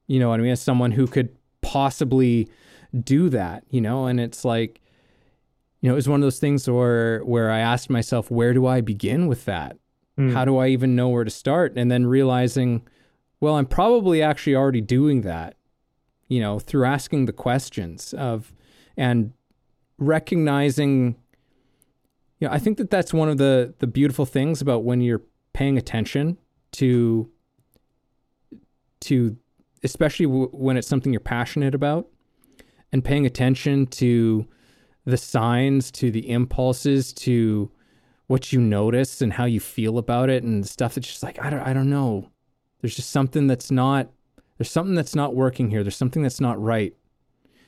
You know what I mean? As someone who could possibly do that, you know, and it's like you know, it was one of those things where where I asked myself, where do I begin with that? Hmm. How do I even know where to start? And then realizing, well, I'm probably actually already doing that, you know, through asking the questions of and recognizing you know, I think that that's one of the the beautiful things about when you're paying attention to to especially w- when it's something you're passionate about and paying attention to the signs, to the impulses, to what you notice and how you feel about it and stuff that's just like I don't I don't know. There's just something that's not there's something that's not working here. There's something that's not right.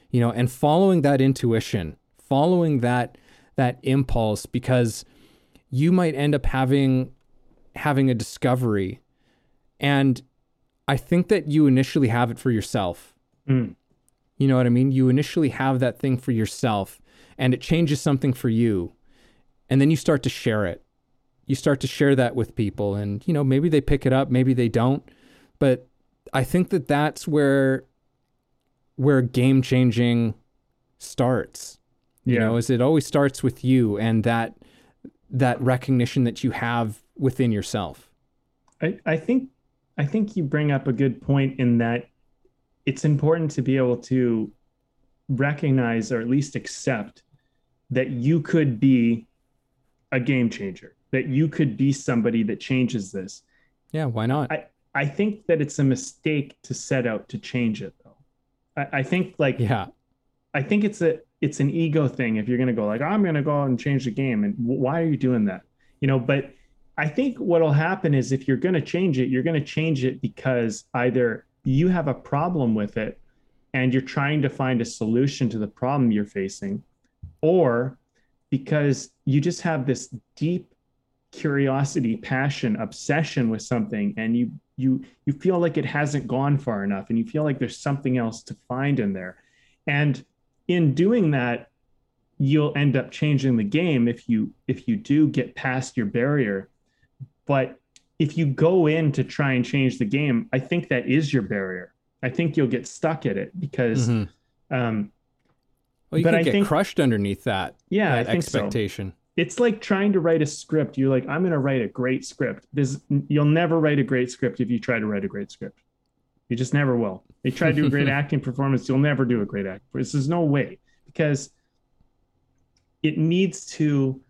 You know, and following that intuition, following that that impulse because you might end up having having a discovery and I think that you initially have it for yourself. Mm. You know what I mean? You initially have that thing for yourself and it changes something for you. And then you start to share it. You start to share that with people and you know, maybe they pick it up, maybe they don't. But I think that that's where where game changing starts you Yeah. know is it always starts with you and that that recognition that you have within yourself I, I think I think you bring up a good point in that it's important to be able to recognize or at least accept that you could be a game changer, that you could be somebody that changes this. yeah why not I, I think that it's a mistake to set out to change it though. I, I think like yeah I think it's a it's an ego thing if you're going to go like I'm going to go out and change the game and why are you doing that? You know, but I think what'll happen is if you're going to change it, you're going to change it because either you have a problem with it and you're trying to find a solution to the problem you're facing or because you just have this deep curiosity, passion, obsession with something and you you you feel like it hasn't gone far enough and you feel like there's something else to find in there. And in doing that, you'll end up changing the game if you if you do get past your barrier. But if you go in to try and change the game, I think that is your barrier. I think you'll get stuck at it because Mhm. um, well you but I get think- crushed underneath that yeah, I that think so. expectation It's like trying to write a script. You're like, I'm going to write a great script. There's, you'll never write a great script if you try to write a great script. You just never will. You try to do a great acting performance, you'll never do a great act. This is no way because it needs to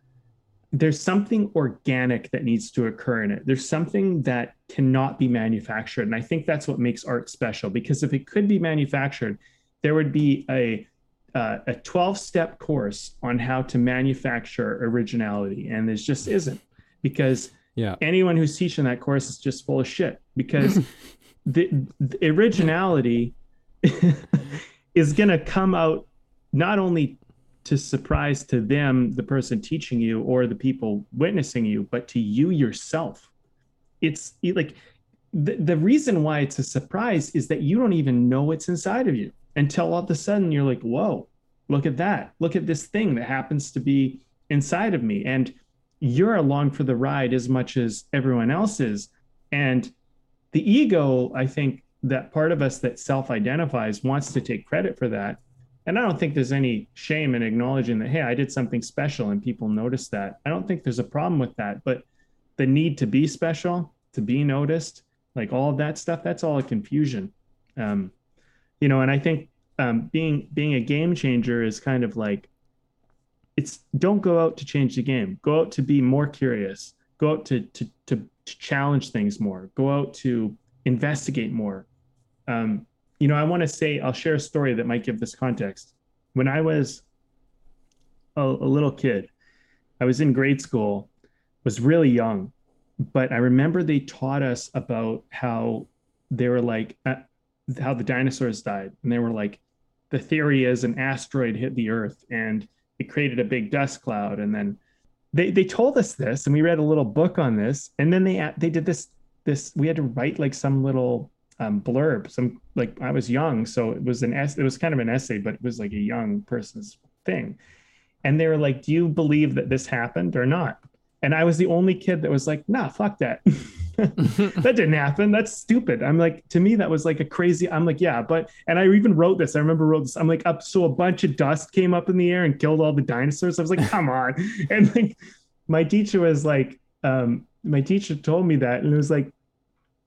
there's something organic that needs to occur in it. There's something that cannot be manufactured. And I think that's what makes art special because if it could be manufactured, there would be a uh, a 12 step course on how to manufacture originality. And there just isn't because yeah. anyone who's teaching that course is just full of shit because the, the originality is going to come out not only to surprise to them, the person teaching you or the people witnessing you, but to you yourself. It's like the, the reason why it's a surprise is that you don't even know what's inside of you until all of a sudden you're like, whoa, look at that. Look at this thing that happens to be inside of me. And you're along for the ride as much as everyone else is. And the ego, I think that part of us that self identifies wants to take credit for that and I don't think there's any shame in acknowledging that, hey, I did something special and people noticed that. I don't think there's a problem with that. But the need to be special, to be noticed, like all of that stuff, that's all a confusion. Um, you know, and I think um, being being a game changer is kind of like it's don't go out to change the game. Go out to be more curious. Go out to to to, to challenge things more. Go out to investigate more. Um, you know, I want to say, I'll share a story that might give this context. When I was a, a little kid, I was in grade school, was really young, but I remember they taught us about how they were like, uh, how the dinosaurs died. And they were like, the theory is an asteroid hit the earth and it created a big dust cloud. And then they, they told us this and we read a little book on this. And then they, they did this, this, we had to write like some little um, blurb. Some like I was young, so it was an it was kind of an essay, but it was like a young person's thing. And they were like, "Do you believe that this happened or not?" And I was the only kid that was like, "Nah, fuck that. that didn't happen. That's stupid." I'm like, to me, that was like a crazy. I'm like, yeah, but and I even wrote this. I remember wrote this. I'm like, up. So a bunch of dust came up in the air and killed all the dinosaurs. I was like, come on. And like, my teacher was like, um, my teacher told me that, and it was like,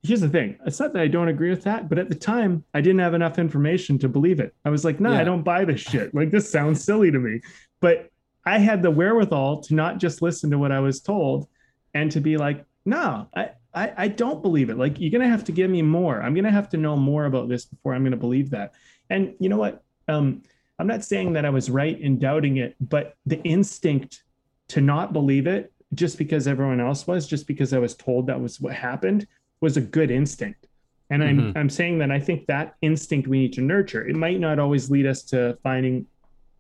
here's the thing it's not that i don't agree with that but at the time i didn't have enough information to believe it i was like no nah, yeah. i don't buy this shit like this sounds silly to me but i had the wherewithal to not just listen to what i was told and to be like no i i, I don't believe it like you're gonna have to give me more i'm gonna have to know more about this before i'm gonna believe that and you know what um i'm not saying that i was right in doubting it but the instinct to not believe it just because everyone else was just because i was told that was what happened was a good instinct. And mm-hmm. I'm I'm saying that I think that instinct we need to nurture. It might not always lead us to finding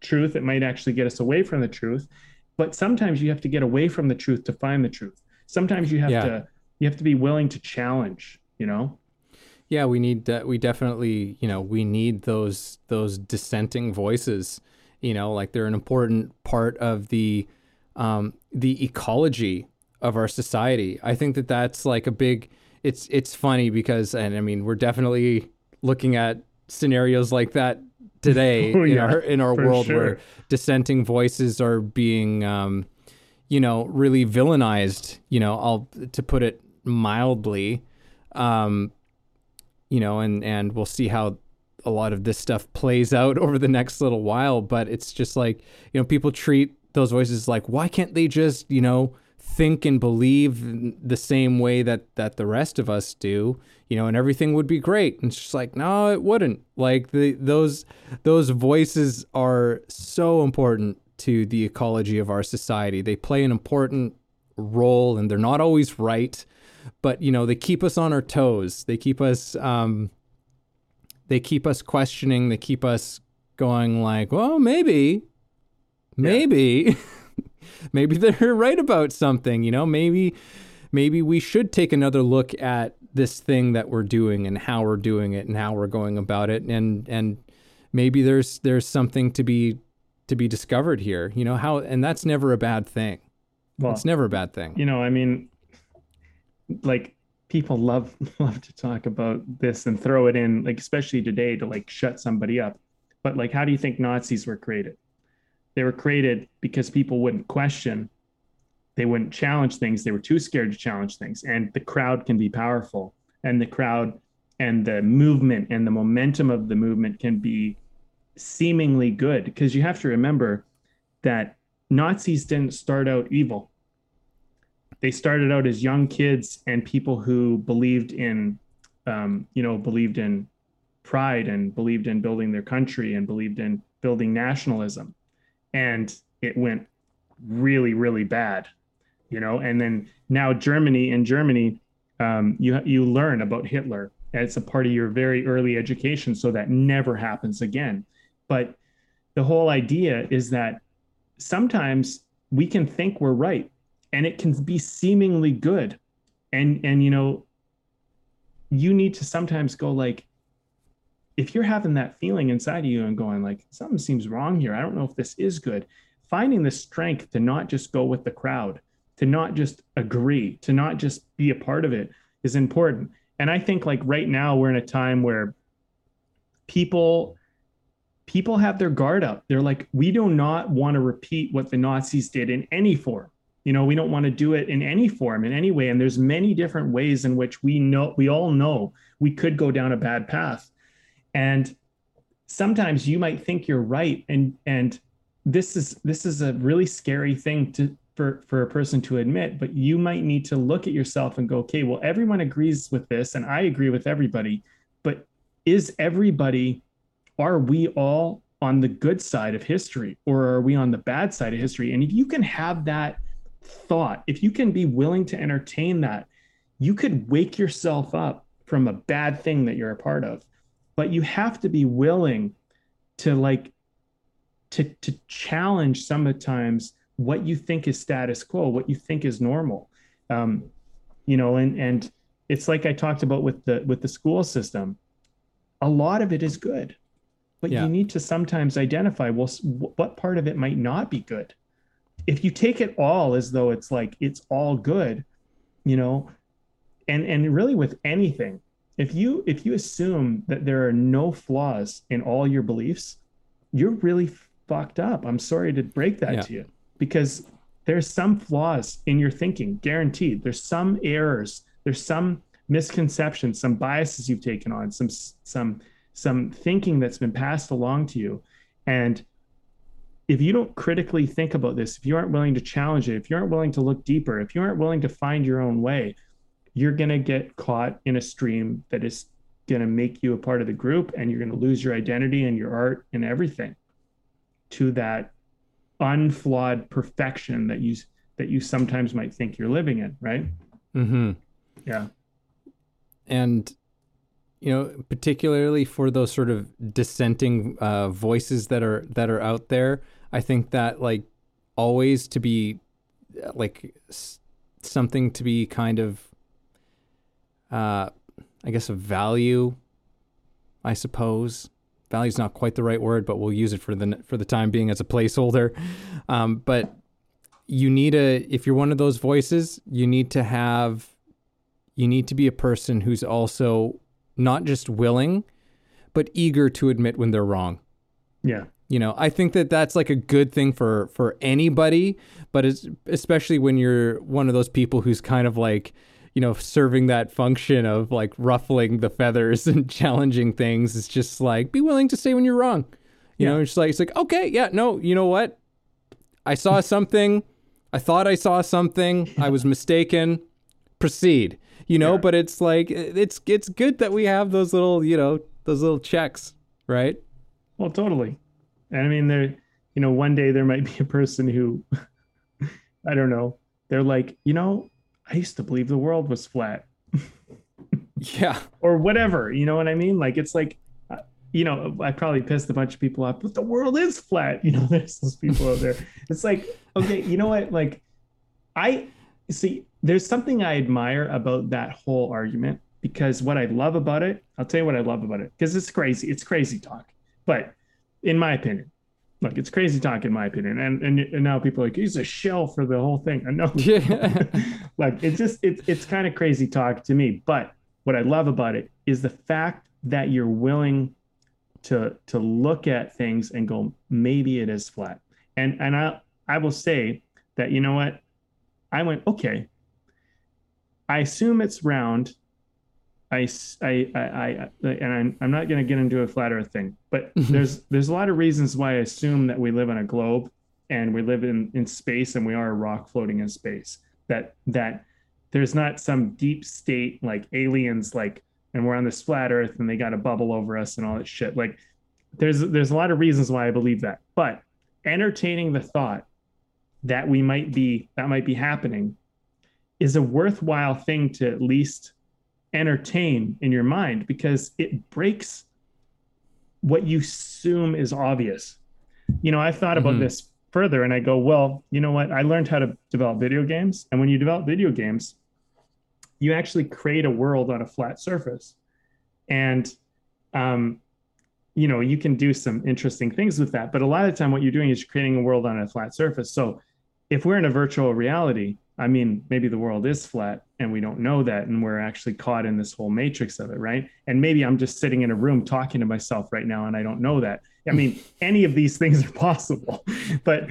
truth. It might actually get us away from the truth. But sometimes you have to get away from the truth to find the truth. Sometimes you have yeah. to you have to be willing to challenge, you know? Yeah, we need uh, we definitely, you know, we need those those dissenting voices, you know, like they're an important part of the um the ecology of our society. I think that that's like a big it's it's funny because and I mean we're definitely looking at scenarios like that today oh, yeah, in our in our world sure. where dissenting voices are being um, you know really villainized you know I'll to put it mildly um, you know and and we'll see how a lot of this stuff plays out over the next little while but it's just like you know people treat those voices like why can't they just you know think and believe the same way that that the rest of us do you know and everything would be great. And it's just like no it wouldn't. Like the those those voices are so important to the ecology of our society. They play an important role and they're not always right but you know they keep us on our toes. They keep us um they keep us questioning. They keep us going like well maybe maybe. yeah. maybe they're right about something, you know, maybe maybe we should take another look at this thing that we're doing and how we're doing it and how we're going about it and and maybe there's there's something to be to be discovered here, you know, how and that's never a bad thing. Well, it's never a bad thing. You know, I mean like people love love to talk about this and throw it in like especially today to like shut somebody up. But like how do you think Nazis were created? They were created because people wouldn't question, they wouldn't challenge things. They were too scared to challenge things. And the crowd can be powerful, and the crowd and the movement and the momentum of the movement can be seemingly good because you have to remember that Nazis didn't start out evil. They started out as young kids and people who believed in, um, you know, believed in pride and believed in building their country and believed in building nationalism. And it went really, really bad, you know. And then now Germany, in Germany, um, you you learn about Hitler as a part of your very early education, so that never happens again. But the whole idea is that sometimes we can think we're right, and it can be seemingly good, and and you know, you need to sometimes go like, if you're having that feeling inside of you and going like something seems wrong here, I don't know if this is good. Finding the strength to not just go with the crowd, to not just agree, to not just be a part of it is important. And I think like right now we're in a time where people people have their guard up. They're like, we do not want to repeat what the Nazis did in any form. You know, we don't want to do it in any form, in any way. And there's many different ways in which we know, we all know we could go down a bad path. And sometimes you might think you're right. And and this is this is a really scary thing to for for a person to admit but you might need to look at yourself and go okay well everyone agrees with this and i agree with everybody but is everybody are we all on the good side of history or are we on the bad side of history and if you can have that thought if you can be willing to entertain that you could wake yourself up from a bad thing that you're a part of but you have to be willing to like to to challenge sometimes what you think is status quo, what you think is normal. Um, you know, and and it's like I talked about with the with the school system. A lot of it is good, but yeah. you need to sometimes identify well what part of it might not be good. If you take it all as though it's like it's all good, you know, and and really with anything, if you if you assume that there are no flaws in all your beliefs, you're really fucked up. I'm sorry to break that yeah. to you because there's some flaws in your thinking, guaranteed. There's some errors, there's some misconceptions, some biases you've taken on, some some some thinking that's been passed along to you. And if you don't critically think about this, if you aren't willing to challenge it, if you aren't willing to look deeper, if you aren't willing to find your own way, you're going to get caught in a stream that is going to make you a part of the group and you're going to lose your identity and your art and everything to that unflawed perfection that you that you sometimes might think you're living in, right? Mm-hmm. Yeah. And you know, particularly for those sort of dissenting uh, voices that are that are out there, I think that like always to be like s- something to be kind of, uh, I guess, a value. I suppose value is not quite the right word, but we'll use it for the for the time being as a placeholder. Um, but you need a if you're one of those voices, you need to have you need to be a person who's also not just willing, but eager to admit when they're wrong. Yeah. You know, I think that that's like a good thing for for anybody, but it's especially when you're one of those people who's kind of like you know, serving that function of like ruffling the feathers and challenging things. It's just like be willing to say when you're wrong. You yeah. know, it's like it's like okay, yeah, no, you know what? I saw something. I thought I saw something. I was mistaken. Proceed. You know, yeah. but it's like it's it's good that we have those little, you know, those little checks, right? Well, totally. And I mean, there, you know, one day there might be a person who, I don't know, they're like, you know, I used to believe the world was flat. yeah. Or whatever. You know what I mean? Like, it's like, uh, you know, I probably pissed a bunch of people off, but the world is flat. You know, there's those people out there. It's like, okay, you know what? Like, I see, there's something I admire about that whole argument because what I love about it, I'll tell you what I love about it because it's crazy. It's crazy talk. But in my opinion, look, it's crazy talk in my opinion. And and, and now people are like, he's a shell for the whole thing. I know. Yeah. like it's just it's it's kind of crazy talk to me. But what I love about it is the fact that you're willing to to look at things and go, maybe it is flat. And and I I will say that you know what? I went, okay. I assume it's round I, I, I, I and I'm, I'm not going to get into a flat earth thing, but mhm. there's, there's a lot of reasons why I assume that we live on a globe. and we live in in space and we are a rock floating in space that that there's not some deep state like aliens like and we're on this flat earth and they got a bubble over us and all that shit like there's there's a lot of reasons why i believe that but entertaining the thought that we might be that might be happening is a worthwhile thing to at least entertain in your mind because it breaks what you assume is obvious. You know, I've thought about Mhm. this further and I go, well, you know what? I learned how to develop video games. And when you develop video games, you actually create a world on a flat surface. And, um, you know, you can do some interesting things with that. But a lot of the time, what you're doing is creating a world on a flat surface. So if we're in a virtual reality, I mean, maybe the world is flat and we don't know that. And we're actually caught in this whole matrix of it, right? And maybe I'm just sitting in a room talking to myself right now and I don't know that. I mean, any of these things are possible, but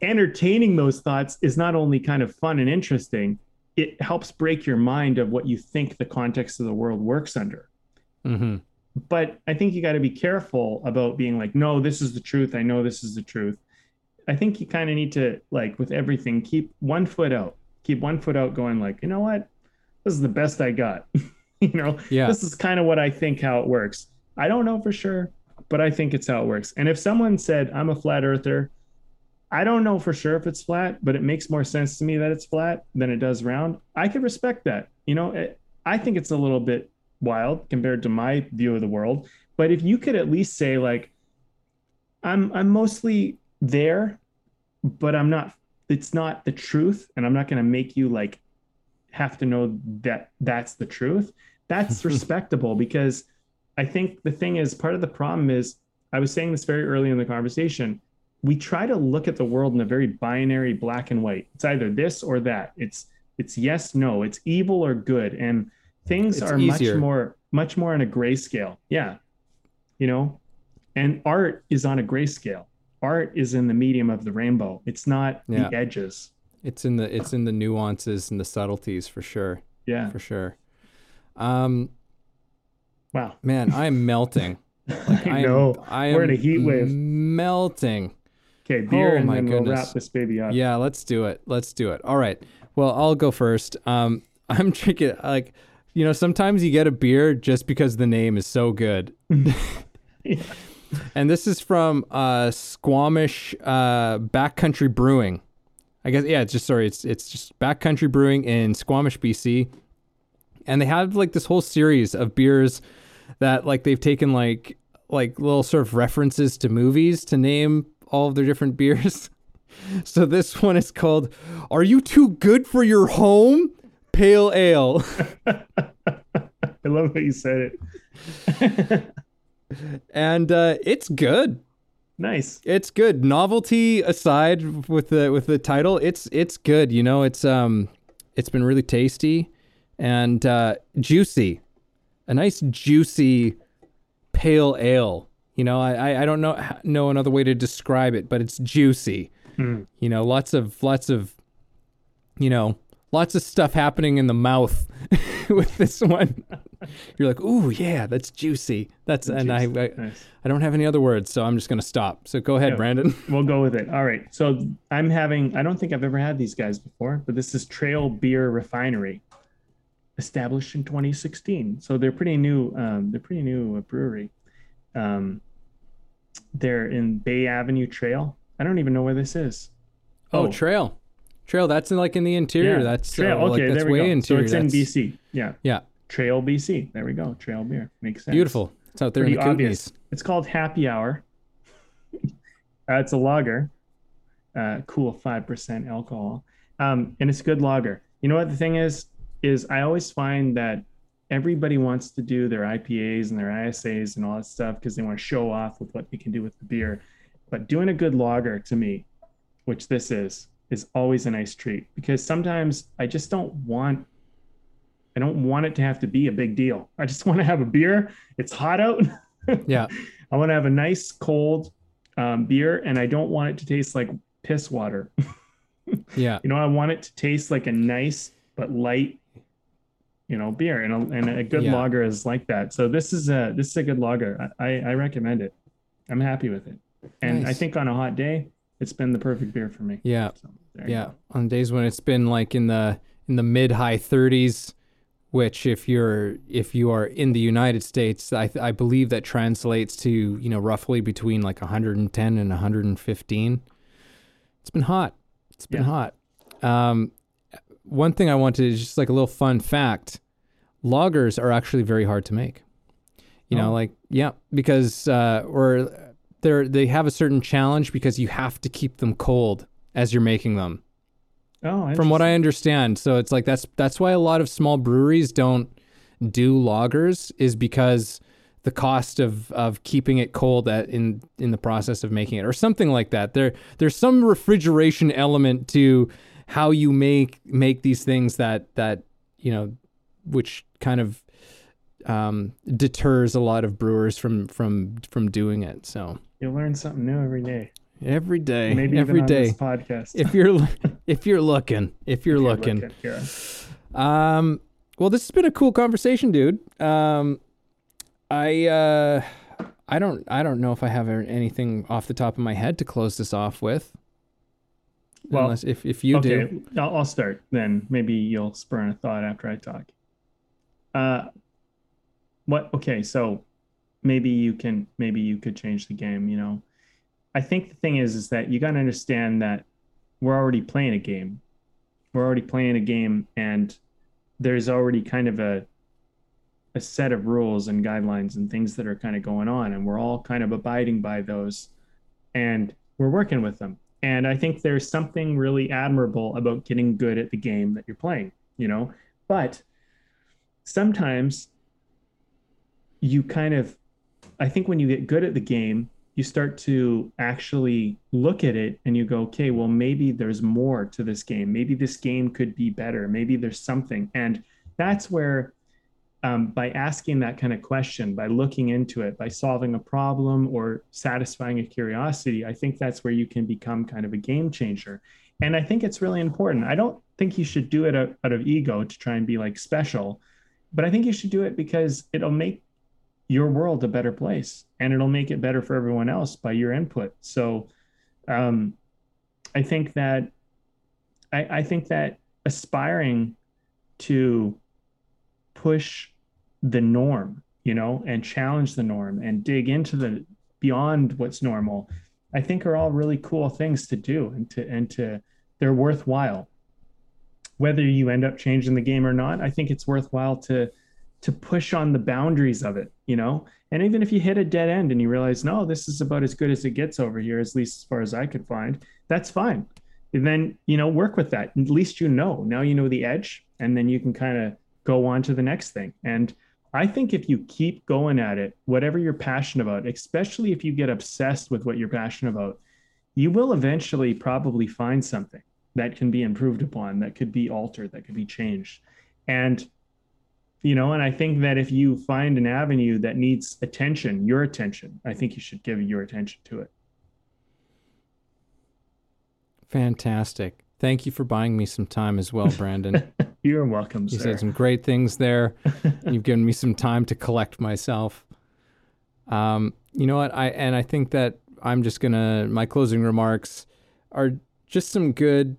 entertaining those thoughts is not only kind of fun and interesting, it helps break your mind of what you think the context of the world works under hmm but I think you got to be careful about being like, no, this is the truth. I know this is the truth. I think you kind of need to, like, with everything, keep one foot out, keep one foot out, going like, you know what, this is the best I got. you know, Yeah. this is kind of what I think how it works. I don't know for sure, but I think it's how it works. And if someone said I'm a flat earther, I don't know for sure if it's flat, but it makes more sense to me that it's flat than it does round. I could respect that. You know, it, I think it's a little bit wild compared to my view of the world. But if you could at least say like, I'm I'm mostly there, but I'm not. It's not the truth, and I'm not going to make you like have to know that that's the truth. That's respectable because I think the thing is part of the problem is I was saying this very early in the conversation. We try to look at the world in a very binary black and white. It's either this or that. It's it's yes, no. It's evil or good. And things It's are easier. much more much more on a grayscale. Yeah. You know, and art is on a grayscale. Art is in the medium of the rainbow. It's not Yeah. the edges. It's in the it's in the nuances and the subtleties for sure, Yeah. for sure. Um, Wow. man, I'm melting. Like, I am- know. I We're in am a heat wave. Melting. Okay, beer, Oh and my then we'll wrap this baby up. Yeah, let's do it. Let's do it. All right. Well, I'll go first. Um, I'm drinking like, you know, sometimes you get a beer just because the name is so good. And this is from uh, Squamish uh, Backcountry Brewing. I guess yeah, it's just sorry, it's it's just Backcountry Brewing in Squamish, BC. And they have like this whole series of beers that like they've taken like like little sort of references to movies to name all of their different beers. So this one is called Are You Too Good for Your Home? Pale Ale. I love how you said it. and uh, it's good. nice. It's good. Novelty aside with the with the title, it's it's good. You know, it's um it's been really tasty and uh, juicy. A nice juicy pale ale. You know, I I- don't know know another way to describe it, but it's juicy. Mm. You know, lots of lots of you know, lots of stuff happening in the mouth with this one. You're like, "Ooh, yeah, that's juicy." That's and I, I Nice. I don't have any other words, so I'm just going to stop. So go ahead, Yeah. Brandon. We'll go with it. All right. So I'm having, I don't think I've ever had these guys before, but this is Trail Beer Refinery, established in 2016. So they're pretty new. Um, they're pretty new uh, brewery. Um, they're in Bay Avenue Trail. I don't even know where this is. Oh, Oh. Trail. Trail, that's in, like in the interior. Yeah, That's Trail. uh, like, okay, that's there we way go. interior. So it's in That's- BC. Yeah. Yeah, Trail BC. There we go. Trail beer. Makes sense. beautiful. It's out there in the obvious. Kootenays. It's called Happy Hour. uh, it's a lager, uh, cool five percent alcohol, um, and it's a good lager. You know what the thing is? Is I always find that everybody wants to do their IPAs and their ISAs and all that stuff because they want to show off with what they can do with the beer. But doing a good lager to me, which this is, is always a nice treat because sometimes I just don't want I don't want it to have to be a big deal. I just want to have a beer. It's hot out. Yeah, I want to have a nice cold um, beer, and I don't want it to taste like piss water. yeah, you know, I want it to taste like a nice but light, you know, beer, and a, and a good Yeah. lager is like that. So this is a this is a good lager. I I, recommend it. I'm happy with it, and I think on a hot day, it's been the perfect beer for me. Yeah. So, Yeah, on days when it's been like in the in the mid high 30s, which if you're if you are in the United States, I I believe that translates to you know roughly between like 110 and 115. It's been hot. It's been Yeah. hot. Um, one thing I wanted is just like a little fun fact: lagers are actually very hard to make. You know, Oh. like yeah, because uh, or they're they have a certain challenge because you have to keep them cold as you're making them Oh, from what I understand. So it's like that's that's why a lot of small breweries don't do lagers is because the cost of of keeping it cold at in in the process of making it or something like that. There there's some refrigeration element to how you make make these things that that you know which kind of um, deters a lot of brewers from from from doing it. So you learn something new every day. Every day, Maybe every on this podcast. if you're if you're looking, if you're, looking, yeah. um, well, this has been a cool conversation, dude. Um, I uh, I don't I don't know if I have anything off the top of my head to close this off with. Well, Unless if if you okay, do, I'll, I'll start then. Maybe you'll spur in a thought after I talk. Uh, what? Okay, so maybe you can. Maybe you could change the game. You know, I think the thing is, is that you got to understand that we're already playing a game. We're already playing a game, and there's already kind of a a set of rules and guidelines and things that are kind of going on, and we're all kind of abiding by those, and we're working with them. And I think there's something really admirable about getting good at the game that you're playing, you know? But sometimes you kind of, I think when you get good at the game, you start to actually look at it and you go, okay, well, maybe there's more to this game. Maybe this game could be better. Maybe there's something. And that's where, um, by asking that kind of question, by looking into it, by solving a problem or satisfying a curiosity, I think that's where you can become kind of a game changer. And I think it's really important. I don't think you should do it out, out of ego to try and be like special, but I think you should do it because it'll make your world a better place and it'll make it better for everyone else by your input. So um, I think that I, I think that aspiring to push the norm, you know, and challenge the norm and dig into the beyond what's normal, I think are all really cool things to do and to and to they're worthwhile. Whether you end up changing the game or not, I think it's worthwhile to to push on the boundaries of it, you know. And even if you hit a dead end and you realize, no, this is about as good as it gets over here, at least as far as I could find, that's fine. And then, you know, work with that. At least you know. Now you know the edge, and then you can kind of go on to the next thing. And I think if you keep going at it, whatever you're passionate about, especially if you get obsessed with what you're passionate about, you will eventually probably find something that can be improved upon, that could be altered, that could be changed. And you know, and I think that if you find an avenue that needs attention, your attention, I think you should give your attention to it. fantastic. Thank you for buying me some time as well, Brandon. You're welcome, You sir. said some great things there. You've given me some time to collect myself. Um, you know what? I and I think that I'm just gonna my closing remarks are just some good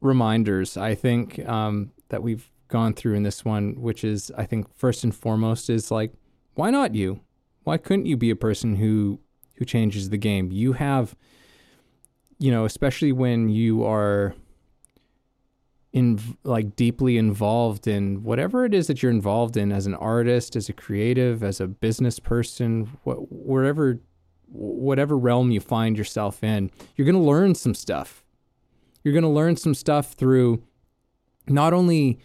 reminders. I think um, that we've gone through in this one, which is I think first and foremost is like, why not you? Why couldn't you be a person who who changes the game? You have, you know, especially when you are in like deeply involved in whatever it is that you're involved in as an artist, as a creative, as a business person, wh- wherever whatever realm you find yourself in, you're going to learn some stuff. You're going to learn some stuff through not only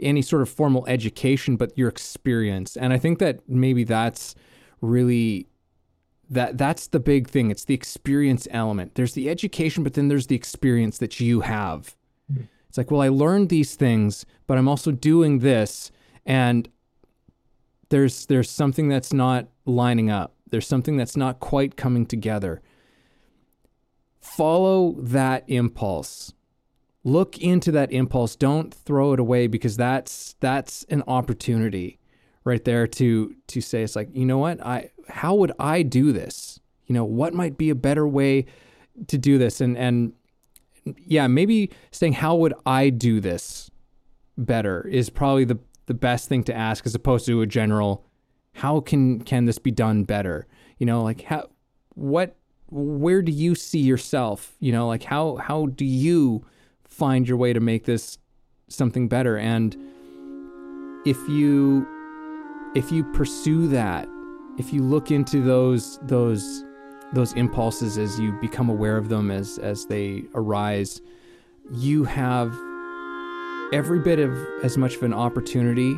any sort of formal education but your experience. And I think that maybe that's really that that's the big thing. It's the experience element. There's the education, but then there's the experience that you have. Hmm. It's like, well, I learned these things, but I'm also doing this, and there's there's something that's not lining up. There's something that's not quite coming together. Follow that impulse. Look into that impulse. Don't throw it away because that's that's an opportunity right there to to say it's like, you know what? I how would I do this? You know, what might be a better way to do this and and yeah, maybe saying how would I do this better is probably the the best thing to ask as opposed to a general how can can this be done better? You know, like how what where do you see yourself? You know, like how how do you find your way to make this something better? And if you if you pursue that, if you look into those those those impulses as you become aware of them as as they arise, you have every bit of as much of an opportunity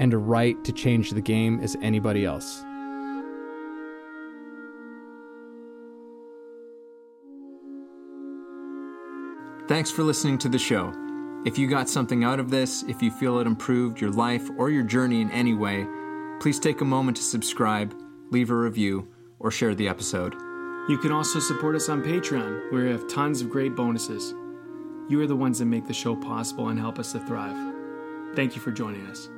and a right to change the game as anybody else. Thanks for listening to the show. If you got something out of this, if you feel it improved your life or your journey in any way, please take a moment to subscribe, leave a review, or share the episode. You can also support us on Patreon, where we have tons of great bonuses. You are the ones that make the show possible and help us to thrive. Thank you for joining us.